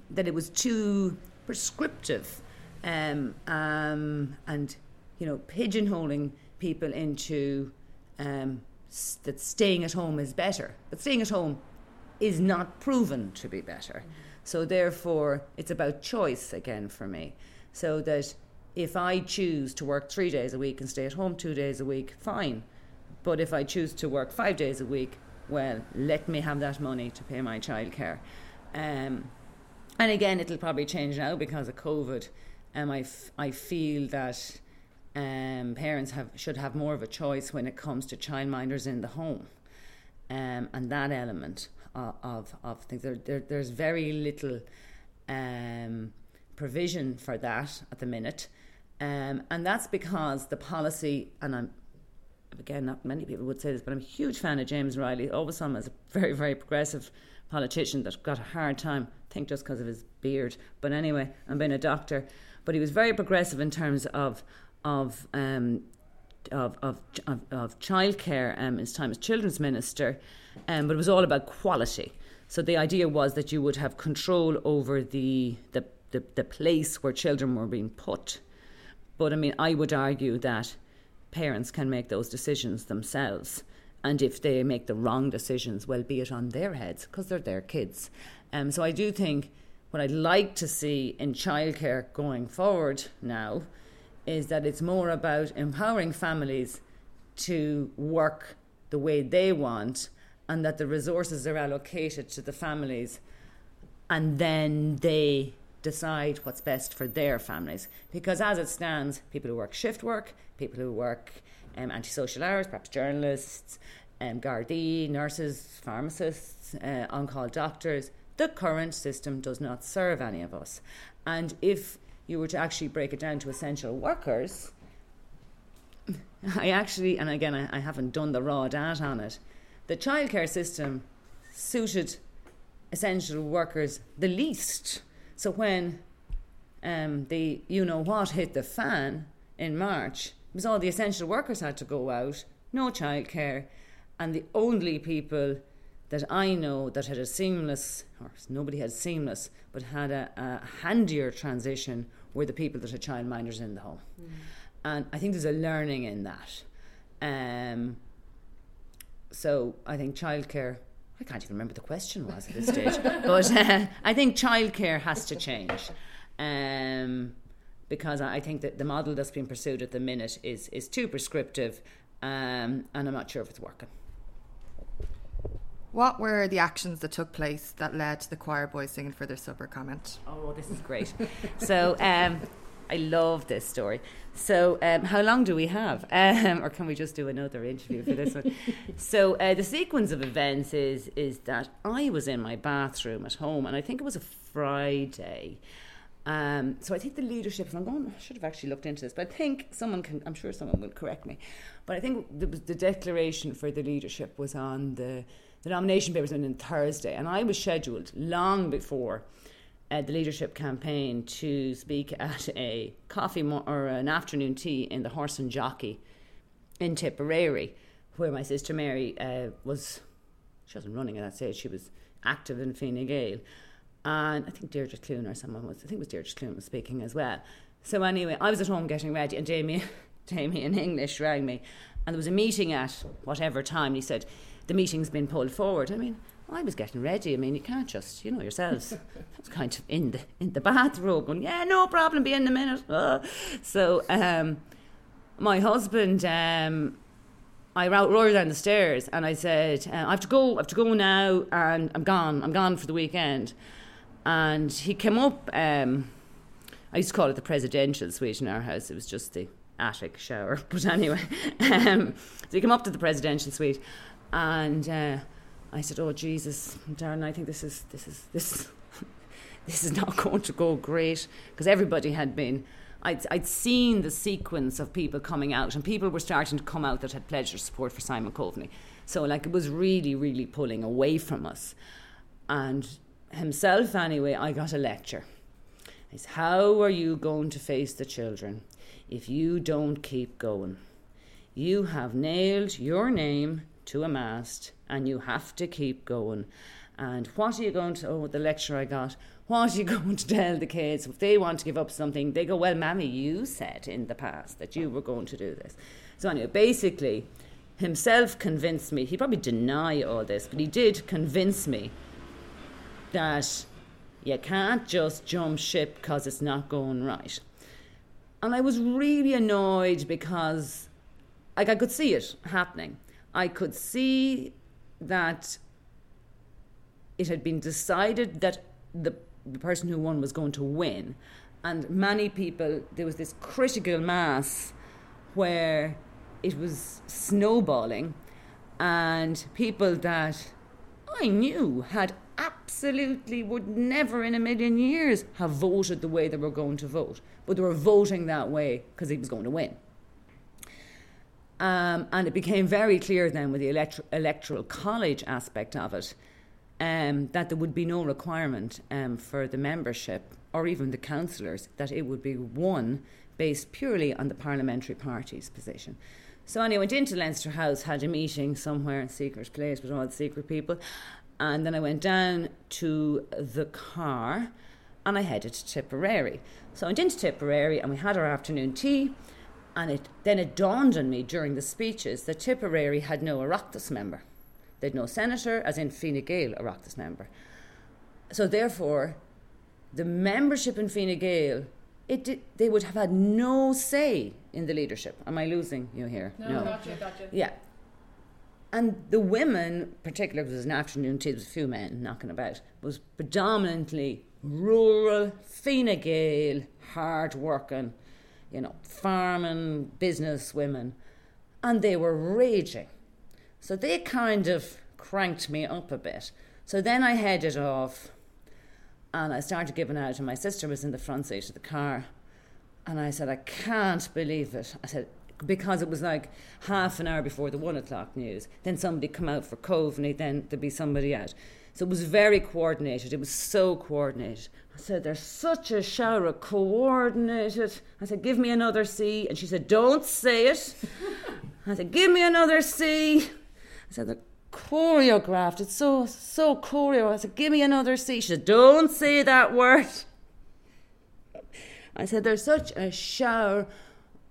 that it was too prescriptive, um, um, and you know, pigeonholing people into um, s- that staying at home is better, but staying at home is not proven to be better. So therefore, it's about choice again for me so that if I choose to work three days a week and stay at home two days a week, fine. But if I choose to work five days a week, well, let me have that money to pay my childcare. Um, and again, it'll probably change now because of COVID. Um, I, f- I feel that um, parents have should have more of a choice when it comes to childminders in the home, um, and that element of of, of things. There, there, there's very little um, provision for that at the minute. Um, and that's because the policy, and I'm again, not many people would say this, but I'm a huge fan of James Reilly. Always saw him as a very, very progressive politician that got a hard time, I think just because of his beard. But anyway, I'm being a doctor. But he was very progressive in terms of of um, of, of, of, childcare um, his time as children's minister, um, but it was all about quality. So the idea was that you would have control over the, the the, the place where children were being put. But I mean, I would argue that parents can make those decisions themselves And if they make the wrong decisions, well, be it on their heads because they're their kids. Um, so I do think what I'd like to see in childcare going forward now is that it's more about empowering families to work the way they want and that the resources are allocated to the families and then they decide what's best for their families. Because as it stands, people who work shift work, people who work um, antisocial hours, perhaps journalists, um, Gardaí, nurses, pharmacists, uh, on call doctors, the current system does not serve any of us. And if you were to actually break it down to essential workers, [LAUGHS] I actually, and again, I, I haven't done the raw data on it, the childcare system suited essential workers the least. So when um, the you know what hit the fan in March, it was all the essential workers had to go out, no childcare, and the only people that I know that had a seamless, or nobody had seamless, but had a, a handier transition were the people that had childminders in the home. Mm. And I think there's a learning in that. Um, so I think childcare. I can't even remember the question was at this stage, [LAUGHS] but uh, I think childcare has to change, um, because I think that the model that's being pursued at the minute is is too prescriptive, um, and I'm not sure if it's working. What were the actions that took place that led to the choir boys singing for their supper comment? Oh, this is great. so, um, I love this story. So, um, how long do we have? Um, or can we just do another interview for this one? so, uh, the sequence of events is is that I was in my bathroom at home, and I think it was a Friday. Um, so I think the leadership, I'm going, I should have actually looked into this, but I think someone can, I'm sure someone will correct me, but I think the, the declaration for the leadership was on the, the nomination papers on in Thursday, and I was scheduled long before uh, the leadership campaign to speak at a coffee mo- or an afternoon tea in the Horse and Jockey in Tipperary, where my sister Mary uh, was. She wasn't running at that stage; she was active in Fine Gael, and I think Deirdre Clune or someone was. I think it was Deirdre Clune was speaking as well. So anyway, I was at home getting ready, and Jamie [LAUGHS] in English rang me, and there was a meeting at whatever time. He said the meeting's been pulled forward. I mean, I was getting ready. I mean, you can't just, you know, yourselves. [LAUGHS] I was kind of in the in the bathrobe, going, "Yeah, no problem, be in a minute." Uh. So, um, my husband, um, I rolled down the stairs and I said, uh, "I have to go. I have to go now, and I'm gone. I'm gone for the weekend." And he came up. Um, I used to call it the presidential suite in our house. It was just the attic shower, [LAUGHS] but anyway. [LAUGHS] Um, so he came up to the presidential suite, and. Uh, I said, "Oh Jesus, Darren, I think this is this is this [LAUGHS] this is not [LAUGHS] going to go great because everybody had been." I'd, I'd seen the sequence of people coming out, and people were starting to come out that had pledged their support for Simon Coveney. So, like, it was really, really pulling away from us. And himself, anyway, I got a lecture. He said, How are you going to face the children if you don't keep going? You have nailed your name to a mast and you have to keep going. And what are you going to, oh, the lecture I got, what are you [LAUGHS] going to tell the kids if they want to give up something? They go, well, Mammy, you said in the past that you were going to do this. So, anyway, basically, himself convinced me, he probably deny all this, but he did convince me that you can't just jump ship because it's not going right. And I was really annoyed because like I could see it happening. I could see that it had been decided that the, the person who won was going to win. And many people, there was this critical mass where it was snowballing, and people that I knew had absolutely would never in a million years have voted the way they were going to vote, but they were voting that way because he was going to win. Um, and it became very clear then with the electoral college aspect of it um, that there would be no requirement um, for the membership or even the councillors, that it would be one based purely on the parliamentary party's position. So anyway, I went into Leinster House, had a meeting somewhere in secret place with all the secret people, and then I went down to the car and I headed to Tipperary. So I went into Tipperary and we had our afternoon tea And it then it dawned on me during the speeches that Tipperary had no Oireachtas member. They'd no senator, as in Fine Gael Oireachtas member. So therefore, the membership in Fine Gael, it did, they would have had no say in the leadership. Am I losing you here? No, gotcha, gotcha. Yeah. And the women, particularly because it was an afternoon tea, there was a few men knocking about, was predominantly rural, Fine Gael, hard working, you know, farming business women. And they were raging. So they kind of cranked me up a bit. So then I headed off and I started giving out, and my sister was in the front seat of the car. And I said, I can't believe it. I said, because it was like half an hour before the one o'clock news. Then somebody come out for Coveney, then there'd be somebody out. So it was very coordinated. It was so coordinated. I said, There's such a shower of coordinated. I said, Give me another C. And she said, Don't say it. [LAUGHS] I said, Give me another C. I said, The choreographed. It's so, so choreographed. I said, Give me another C. She said, Don't say that word. I said, There's such a shower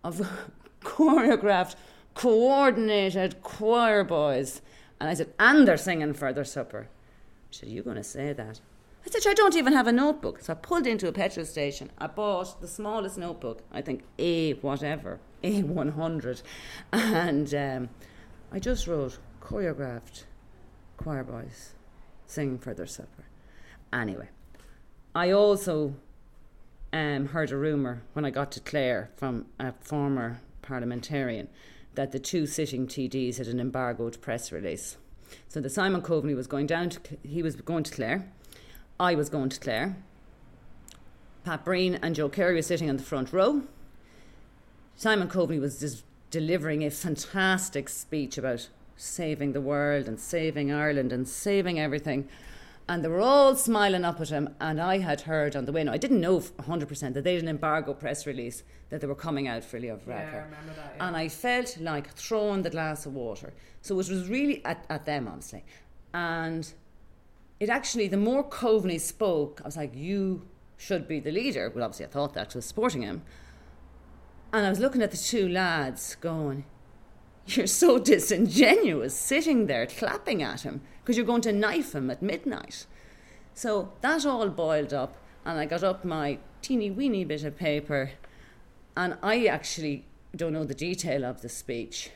of [LAUGHS] choreographed, coordinated choir boys. And I said, And they're singing for their supper. She said, Are you going to say that? I said, I don't even have a notebook. So I pulled into a petrol station. I bought the smallest notebook, I think A whatever, A100. And um, I just wrote choreographed choir boys singing for their supper. Anyway, I also um, heard a rumour when I got to Clare from a former parliamentarian that the two sitting TDs had an embargoed press release. So that Simon Coveney was going down to, he was going to Clare. I was going to Clare. Pat Breen and Joe Carey were sitting on the front row. Simon Coveney was just delivering a fantastic speech about saving the world and saving Ireland and saving everything. And they were all smiling up at him. And I had heard on the way, now I didn't know 100% that they had an embargo press release that they were coming out for Leo Yeah, I remember that. yeah. And I felt like throwing the glass of water. So it was really at, at them, honestly. And it actually, the more Coveney spoke, I was like, you should be the leader. Well, obviously, I thought that was supporting him. And I was looking at the two lads going, You're so disingenuous sitting there clapping at him because you're going to knife him at midnight. So that all boiled up, and I got up my teeny weeny bit of paper, and I actually don't know the detail of the speech,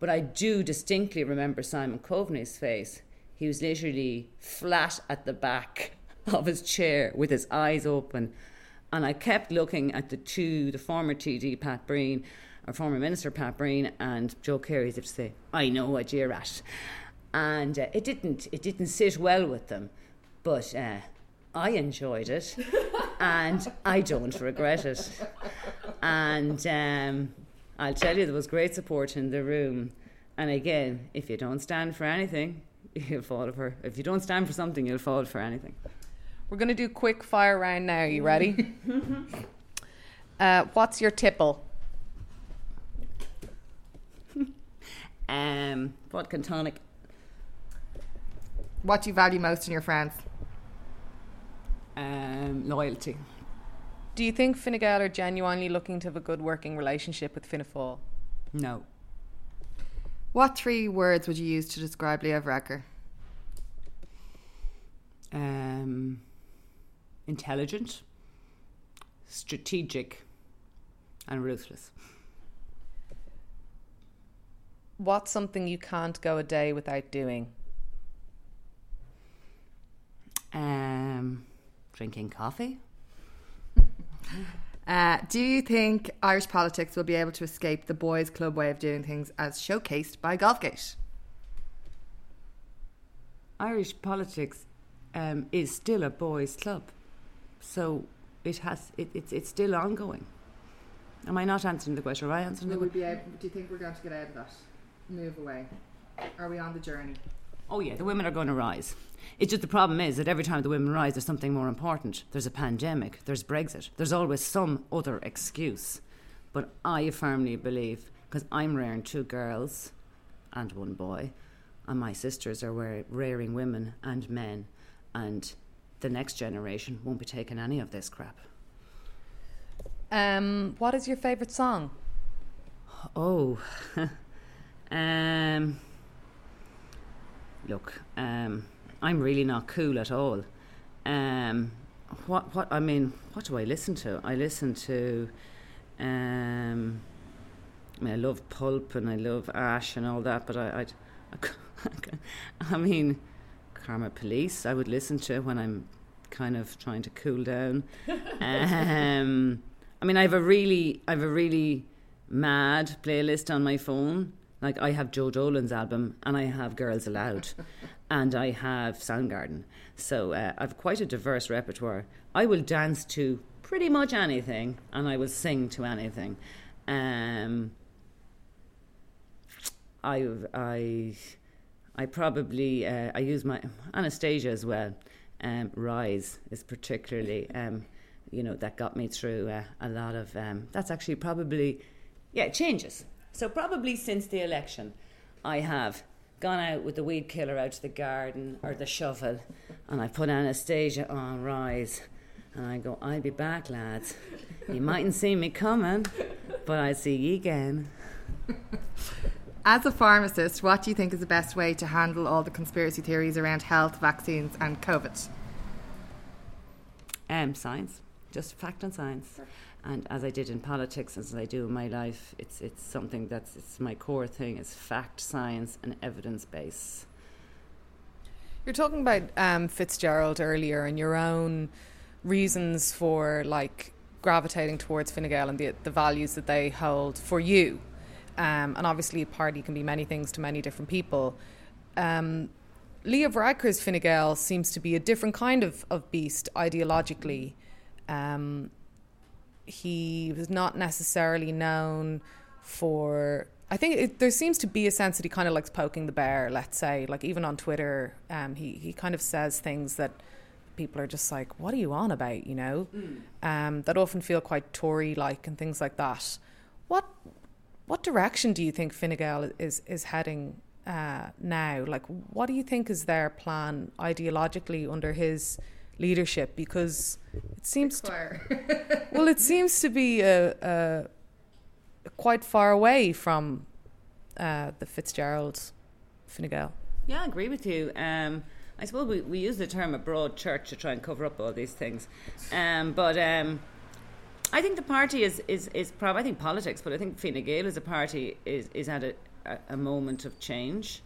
but I do distinctly remember Simon Coveney's face. He was literally flat at the back of his chair with his eyes open. And I kept looking at the two, the former TD Pat Breen, our former Minister Pat Breen, and Joe Carey, as if to say, I know what you're at. And uh, it didn't it didn't sit well with them, but uh, I enjoyed it, [LAUGHS] and I don't regret it. And um, I'll tell you, there was great support in the room. And again, if you don't stand for anything, you'll fall for. If you don't stand for something, you'll fall for anything. We're going to do quick fire round now. You ready? [LAUGHS] uh, what's your tipple? Um, vodka and tonic. What do you value most in your friends? Um, loyalty. Do you think Fine Gael are genuinely looking to have a good working relationship with Fianna Fáil? No. What three words would you use to describe Leo Varadkar? Um, intelligent, strategic, and ruthless. What's something you can't go a day without doing? Um, drinking coffee. [LAUGHS] Uh, do you think Irish politics will be able to escape the boys' club way of doing things as showcased by Golfgate? Irish politics um, is still a boys' club, so it has it, it's it's still ongoing. Am I not answering the question? Are I answering the Will we question? be able, do you think we're going to get out of that? Move away? Are we on the journey? Oh yeah, the women are going to rise. It's just the problem is that every time the women rise, there's something more important. There's a pandemic. There's Brexit. There's always some other excuse. But I firmly believe because I'm rearing two girls and one boy, and my sisters are wear- rearing women and men, and the next generation won't be taking any of this crap. Um, what is your favourite song? Oh, [LAUGHS] um, look, um, I'm really not cool at all. Um, what what I mean, what do I listen to? I listen to. Um, I mean, I love pulp and I love ash and all that, but I, I, I [LAUGHS] mean, Karma Police. I would listen to when I'm kind of trying to cool down. [LAUGHS] um, I mean, I have a really, I have a really mad playlist on my phone. Like I have Joe Dolan's album, and I have Girls Aloud, and I have Soundgarden. So uh, I've quite a diverse repertoire. I will dance to pretty much anything, and I will sing to anything. Um, I I I probably uh, I use my Anastasia as well. Um, Rise is particularly um, you know that got me through uh, a lot of. Um, that's actually probably yeah, changes. So probably since the election, I have gone out with the weed killer out to the garden or the shovel, and I put Anastasia on rise, and I go, I'll be back, lads. You mightn't see me coming, but I'll see ye again. As a pharmacist, what do you think is the best way to handle all the conspiracy theories around health, vaccines, and COVID? Um, science, just fact and science and as I did in politics, as I do in my life, it's it's something that's it's my core thing. It's fact, science, and evidence base. You're talking about um, Fitzgerald earlier, and your own reasons for like gravitating towards Fine Gael and the the values that they hold for you. Um, and obviously, a party can be many things to many different people. Um, Leo Varadkar's Fine Gael seems to be a different kind of, of beast ideologically. Um, he was not necessarily known for. I think it, there seems to be a sense that he kind of likes poking the bear. Let's say, like even on Twitter, um, he he kind of says things that people are just like, "What are you on about?" You know, mm. um, that often feel quite Tory-like and things like that. What what direction do you think Fine Gael is is heading uh, now? Like, what do you think is their plan ideologically under his leadership because it seems to, [LAUGHS] well it seems to be a, a quite far away from uh, the Fitzgerald Fine Gael. Yeah, I agree with you. Um, I suppose we, we use the term a broad church to try and cover up all these things, um, but um, I think the party is is is probably I think politics, but I think Fine Gael as a party is is at a, a, a moment of change.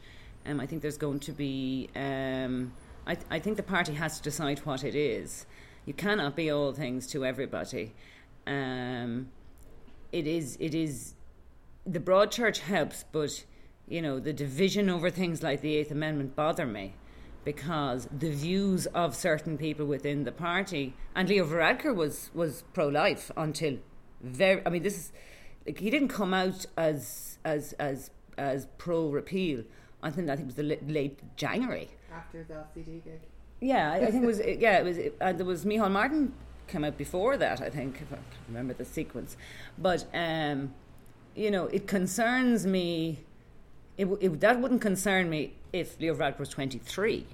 Um, I think there's going to be um, I, th- I think the party has to decide what it is. You cannot be all things to everybody. Um, it is it is the broad church helps, but you know the division over things like the Eighth Amendment bother me because the views of certain people within the party and Leo Varadkar was was pro life until very. I mean, this is like he didn't come out as as as as pro repeal until I think it was the late January after the LCD gig. Yeah, I, I think it was. Yeah, it was. Uh, there was Micheál Martin came out before that. I think if I remember the sequence, but um, you know, it concerns me. It, it, that wouldn't concern me if Leo Varadkar was twenty three,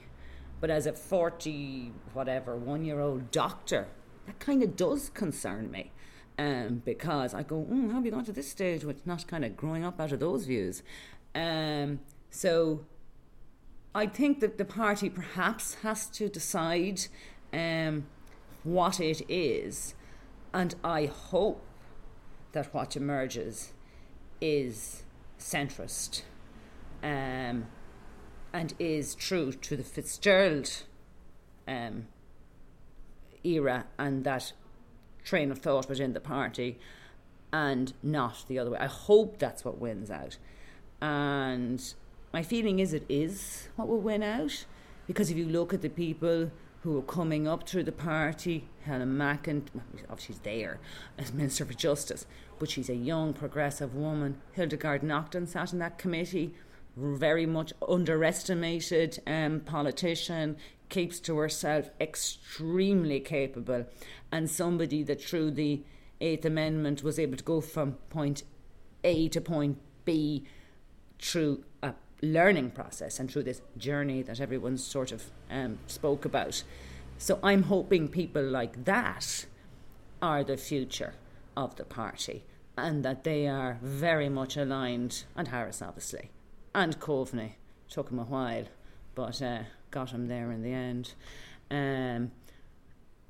but as a forty whatever one year old doctor, that kind of does concern me. Um, because I go, mm, how have you gone to this stage with not kind of growing up out of those views? Um, so I think that the party perhaps has to decide um, what it is, and I hope that what emerges is centrist um, and is true to the Fitzgerald um, era and that train of thought within the party and not the other way. I hope that's what wins out. And my feeling is it is what will win out because if you look at the people who are coming up through the party, Helen McEntee, obviously she's there as Minister for Justice, but she's a young progressive woman. Hildegarde Naughton sat in that committee, very much underestimated um, politician, keeps to herself, extremely capable, and somebody that through the Eighth Amendment was able to go from point A to point B through learning process and through this journey that everyone sort of um, spoke about. So I'm hoping people like that are the future of the party and that they are very much aligned, and Harris obviously, and Coveney. Took him a while, but uh, got him there in the end. Um,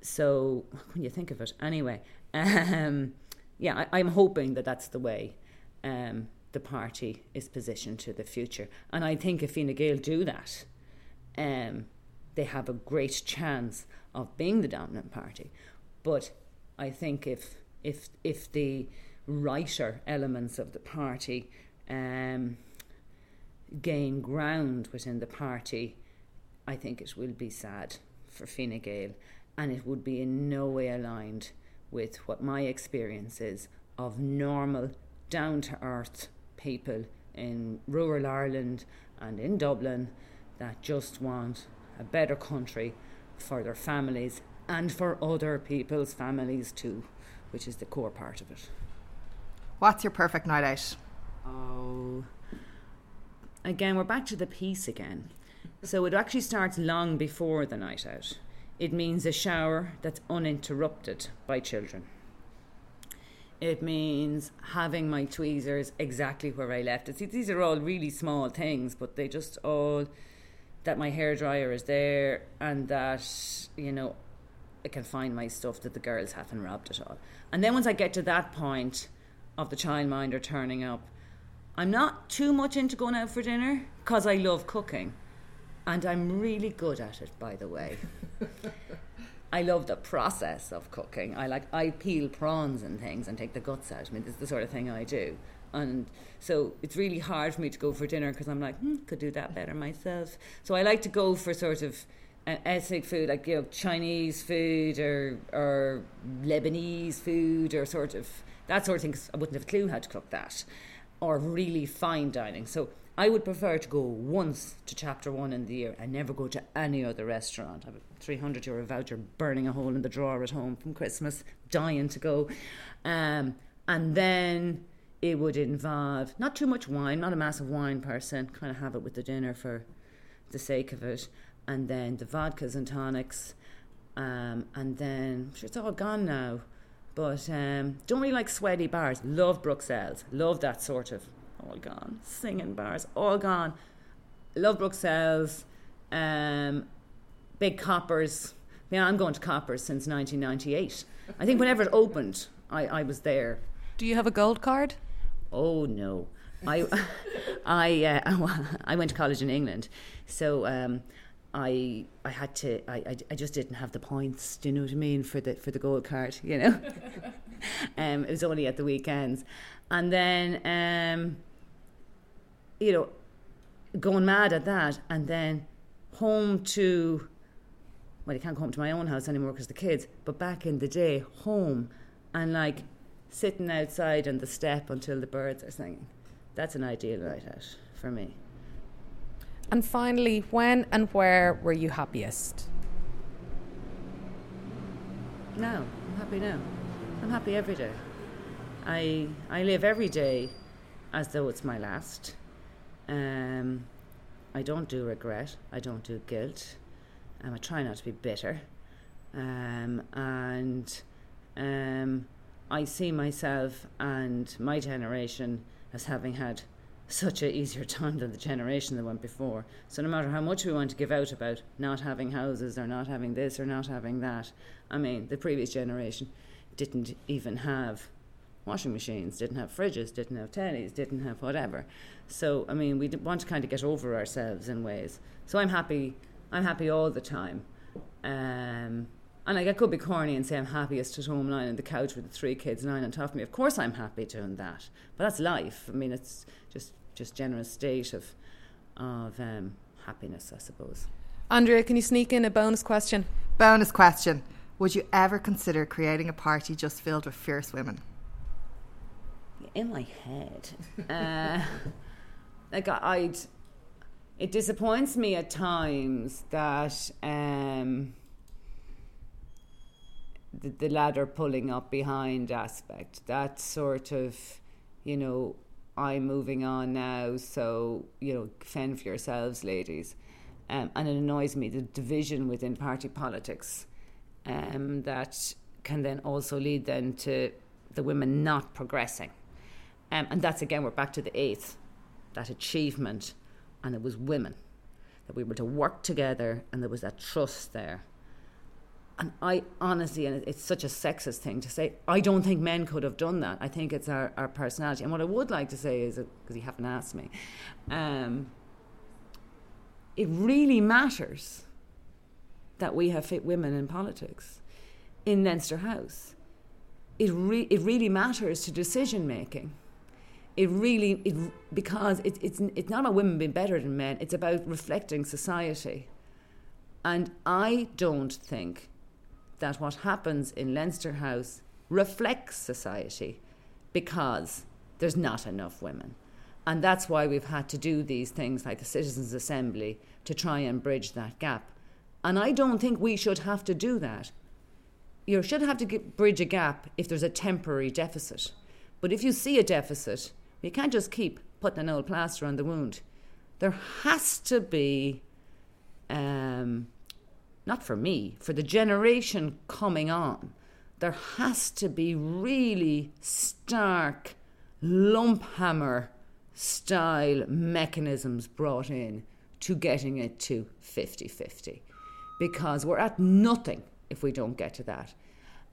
so when you think of it, anyway, [LAUGHS] um, yeah, I, am hoping that that's the way um, the party is positioned to the future, and I think if Fine Gael do that, um, they have a great chance of being the dominant party. But I think if if if the righter elements of the party um, gain ground within the party, I think it will be sad for Fine Gael, and it would be in no way aligned with what my experience is of normal, down to earth people in rural Ireland and in Dublin that just want a better country for their families and for other people's families too, which is the core part of it. What's your perfect night out? Oh, again, we're back to the peace again. So it actually starts long before the night out. It means a shower that's uninterrupted by children. It means having my tweezers exactly where I left it. See, these are all really small things, but they just all that my hair dryer is there and that you know I can find my stuff that the girls haven't robbed at all. And then once I get to that point of the childminder turning up, I'm not too much into going out for dinner because I love cooking. And I'm really good at it, by the way. [LAUGHS] I love the process of cooking. I like I peel prawns and things and take the guts out. I mean, this is the sort of thing I do. And so it's really hard for me to go for dinner because I'm like, hmm, could do that better myself. So I like to go for sort of an ethnic food, like you know, Chinese food or or Lebanese food or sort of that sort of thing. Cause I wouldn't have a clue how to cook that, or really fine dining. So I would prefer to go once to chapter one in the year and never go to any other restaurant. I have a 300 euro voucher burning a hole in the drawer at home from Christmas, dying to go. Um, and then it would involve not too much wine, not a massive wine person, kind of have it with the dinner for the sake of it. And then the vodkas and tonics. Um, and then, sure, it's all gone now. But um, don't really like sweaty bars. Love Bruxelles. Love that sort of all gone. Singing bars, all gone. Love Bruxelles, um, big coppers. Yeah, I'm going to coppers since 1998. I think whenever it opened, I, I was there. Do you have a gold card? Oh no, I [LAUGHS] I uh, [LAUGHS] I went to college in England, so um, I I had to I, I, I just didn't have the points. Do you know what I mean for the for the gold card? You know, [LAUGHS] um, it was only at the weekends, and then um, you know, going mad at that, and then home to, well, you can't come home to my own house anymore because the kids, but back in the day, home and like sitting outside on the step until the birds are singing. That's an ideal night out for me. And finally, when and where were you happiest? Now, I'm happy now. I'm happy every day. I I live every day as though it's my last. Um, I don't do regret. I don't do guilt. Um, I try not to be bitter. Um, and um, I see myself and my generation as having had such a easier time than the generation that went before. So no matter how much we want to give out about not having houses or not having this or not having that, I mean, the previous generation didn't even have washing machines, didn't have fridges, didn't have tellies, didn't have whatever. So I mean, we want to kind of get over ourselves in ways. So I'm happy. I'm happy all the time. Um, and like I could be corny and say I'm happiest at home lying on the couch with the three kids lying on top of me. Of course I'm happy doing that. But that's life. I mean it's just just general state of of um, happiness, I suppose. Andrea, can you sneak in a bonus question? Bonus question. Would you ever consider creating a party just filled with fierce women? In my head. uh, [LAUGHS] like I, would it disappoints me at times that um, the, the ladder pulling up behind aspect. That sort of, you know, I'm moving on now, so you know, fend for yourselves, ladies. Um, and it annoys me the division within party politics um, that can then also lead then to the women not progressing. Um, and that's again, we're back to the eighth, that achievement, and it was women that we were to work together, and there was that trust there. And I honestly, and it's such a sexist thing to say, I don't think men could have done that. I think it's our, our personality. And what I would like to say is, because you haven't asked me, um, it really matters that we have fit women in politics in Leinster House. It, re- it really matters to decision making. It really, it, because it, it's, it's not about women being better than men, it's about reflecting society. And I don't think that what happens in Leinster House reflects society because there's not enough women. And that's why we've had to do these things like the Citizens' Assembly to try and bridge that gap. And I don't think we should have to do that. You should have to get, bridge a gap if there's a temporary deficit. But if you see a deficit, you can't just keep putting an old plaster on the wound. There has to be, um, not for me, for the generation coming on, there has to be really stark lump hammer style mechanisms brought in to getting it to 50 50 because we're at nothing if we don't get to that.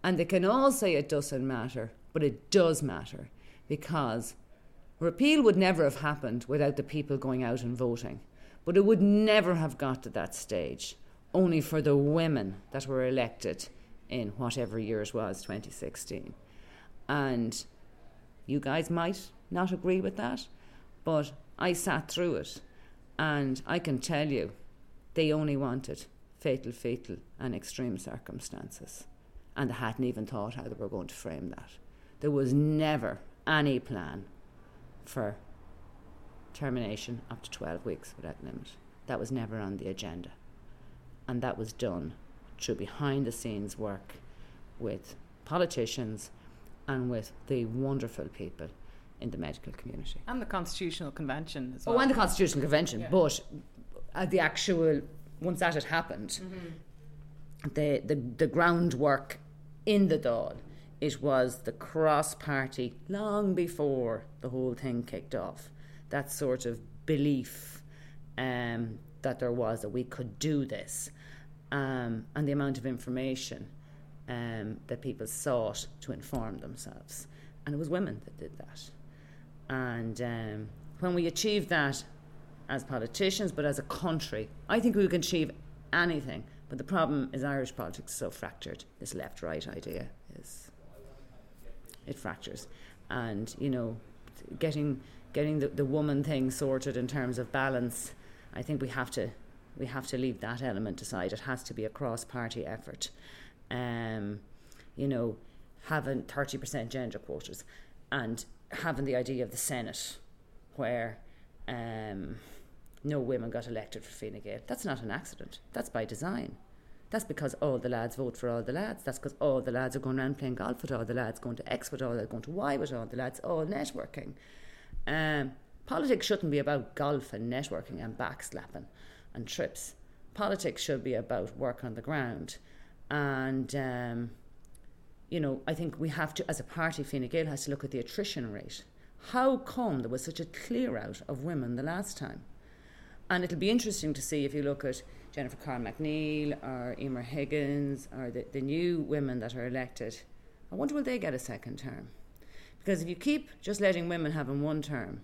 And they can all say it doesn't matter, but it does matter because repeal would never have happened without the people going out and voting. But it would never have got to that stage, only for the women that were elected in whatever year it was, 2016. And you guys might not agree with that, but I sat through it and I can tell you they only wanted fatal, fatal, and extreme circumstances. And they hadn't even thought how they were going to frame that. There was never any plan for termination up to 12 weeks without limit. That was never on the agenda. And that was done through behind the scenes work with politicians and with the wonderful people in the medical community. And the Constitutional Convention as well. Oh, and the Constitutional Convention. Yeah. But uh, the actual once that had happened, mm-hmm. the, the the groundwork in the Dáil, it was the cross party long before the whole thing kicked off. That sort of belief um, that there was that we could do this, um, and the amount of information um, that people sought to inform themselves, and it was women that did that. And um, when we achieved that as politicians, but as a country. I think we can achieve anything. But the problem is Irish politics is so fractured. This left-right idea is it fractures, and you know, getting getting the, the woman thing sorted in terms of balance. I think we have to we have to leave that element aside. It has to be a cross-party effort. Um, you know, having thirty percent gender quotas and having the idea of the Senate, where um, no women got elected for Fine Gael. That's not an accident. That's by design. That's because all the lads vote for all the lads. That's because all the lads are going around playing golf with all the lads, going to X with all the lads, going to Y with all the lads, all networking. Um, politics shouldn't be about golf and networking and backslapping and trips. Politics should be about work on the ground. And, um, you know, I think we have to, as a party, Fine Gael has to look at the attrition rate. How come there was such a clear out of women the last time? And it'll be interesting to see if you look at Jennifer Carroll MacNeill or Emer Higgins or the, the new women that are elected. I wonder will they get a second term? Because if you keep just letting women have in one term,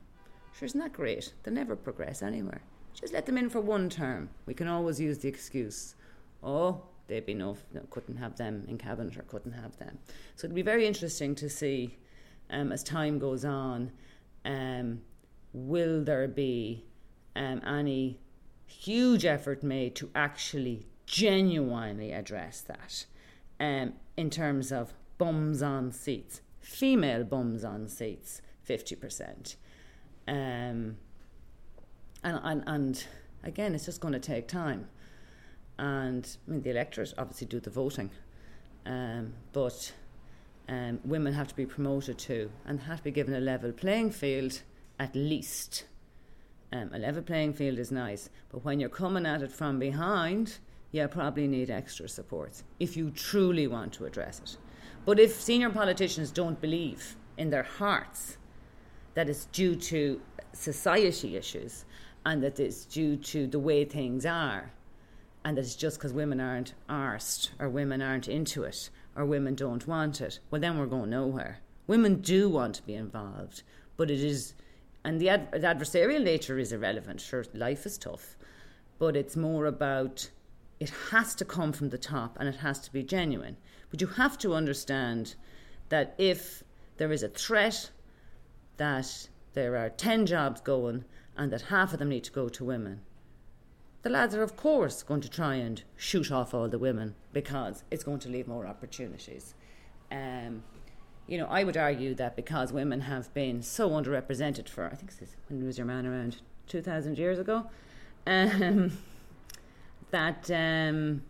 sure, isn't that great? They'll never progress anywhere. Just let them in for one term. We can always use the excuse, oh, they'd be no, no couldn't have them in cabinet or couldn't have them. So it'll be very interesting to see um, as time goes on, um, will there be um, any huge effort made to actually genuinely address that um, in terms of bums on seats, female bums on seats, 50%. Um, and, and, and again, it's just going to take time. And I mean, the electorate obviously do the voting, um, but um, women have to be promoted too and have to be given a level playing field at least um, a level playing field is nice, but when you're coming at it from behind, you probably need extra support if you truly want to address it. But if senior politicians don't believe in their hearts that it's due to society issues and that it's due to the way things are, and that it's just because women aren't arsed or women aren't into it or women don't want it, well, then we're going nowhere. Women do want to be involved, but it is, and the, ad, the adversarial nature is irrelevant. Sure, life is tough, but it's more about it has to come from the top and it has to be genuine. But you have to understand that if there is a threat that there are 10 jobs going and that half of them need to go to women, the lads are, of course, going to try and shoot off all the women because it's going to leave more opportunities. Um, you know, I would argue that because women have been so underrepresented for, I think this, when was your man around 2,000 years ago, um, [LAUGHS] that, um,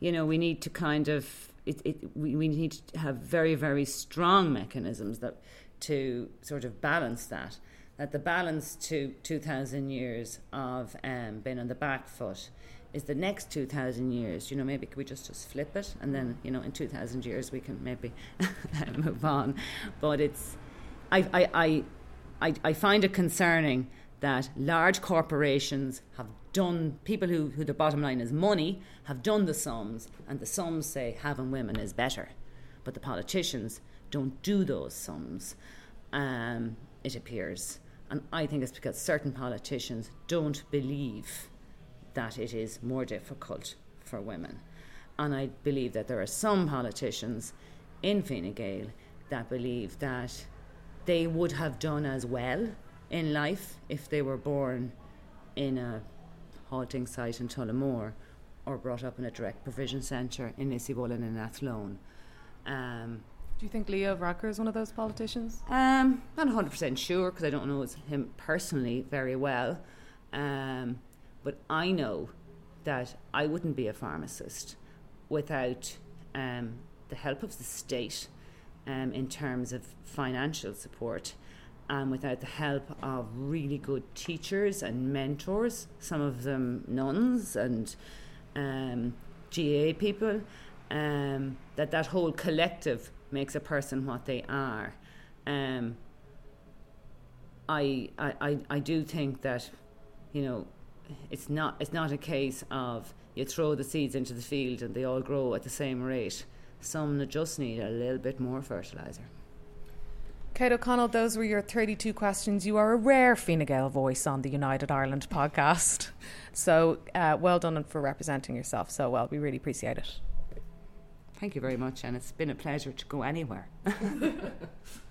you know, we need to kind of, it, it, we, we need to have very, very strong mechanisms that to sort of balance that that the balance to 2,000 years of um, being on the back foot is the next 2,000 years. You know, maybe could we just, just flip it and then, you know, in 2,000 years we can maybe [LAUGHS] move on. But it's, I, I, I, I, I find it concerning that large corporations have done, people who, who the bottom line is money, have done the sums, and the sums say having women is better. But the politicians don't do those sums, um, it appears. And I think it's because certain politicians don't believe that it is more difficult for women. And I believe that there are some politicians in Fine Gael that believe that they would have done as well in life if they were born in a halting site in Tullamore or brought up in a direct provision centre in Lissywollen and Athlone. Um, do you think Leo Varadkar is one of those politicians? Um, not 100% sure because I don't know him personally very well. Um, but I know that I wouldn't be a pharmacist without um, the help of the state um, in terms of financial support and without the help of really good teachers and mentors, some of them nuns and um, GAA people, um, that that whole collective makes a person what they are. Um, I, I, I do think that, you know, it's not it's not a case of you throw the seeds into the field and they all grow at the same rate. Some just need a little bit more fertilizer. Kate O'Connell, those were your 32 questions. You are a rare Fine Gael voice on the United Ireland podcast. [LAUGHS] So uh, well done for representing yourself so well. We really appreciate it. Thank you very much, and it's been a pleasure to go anywhere. [LAUGHS]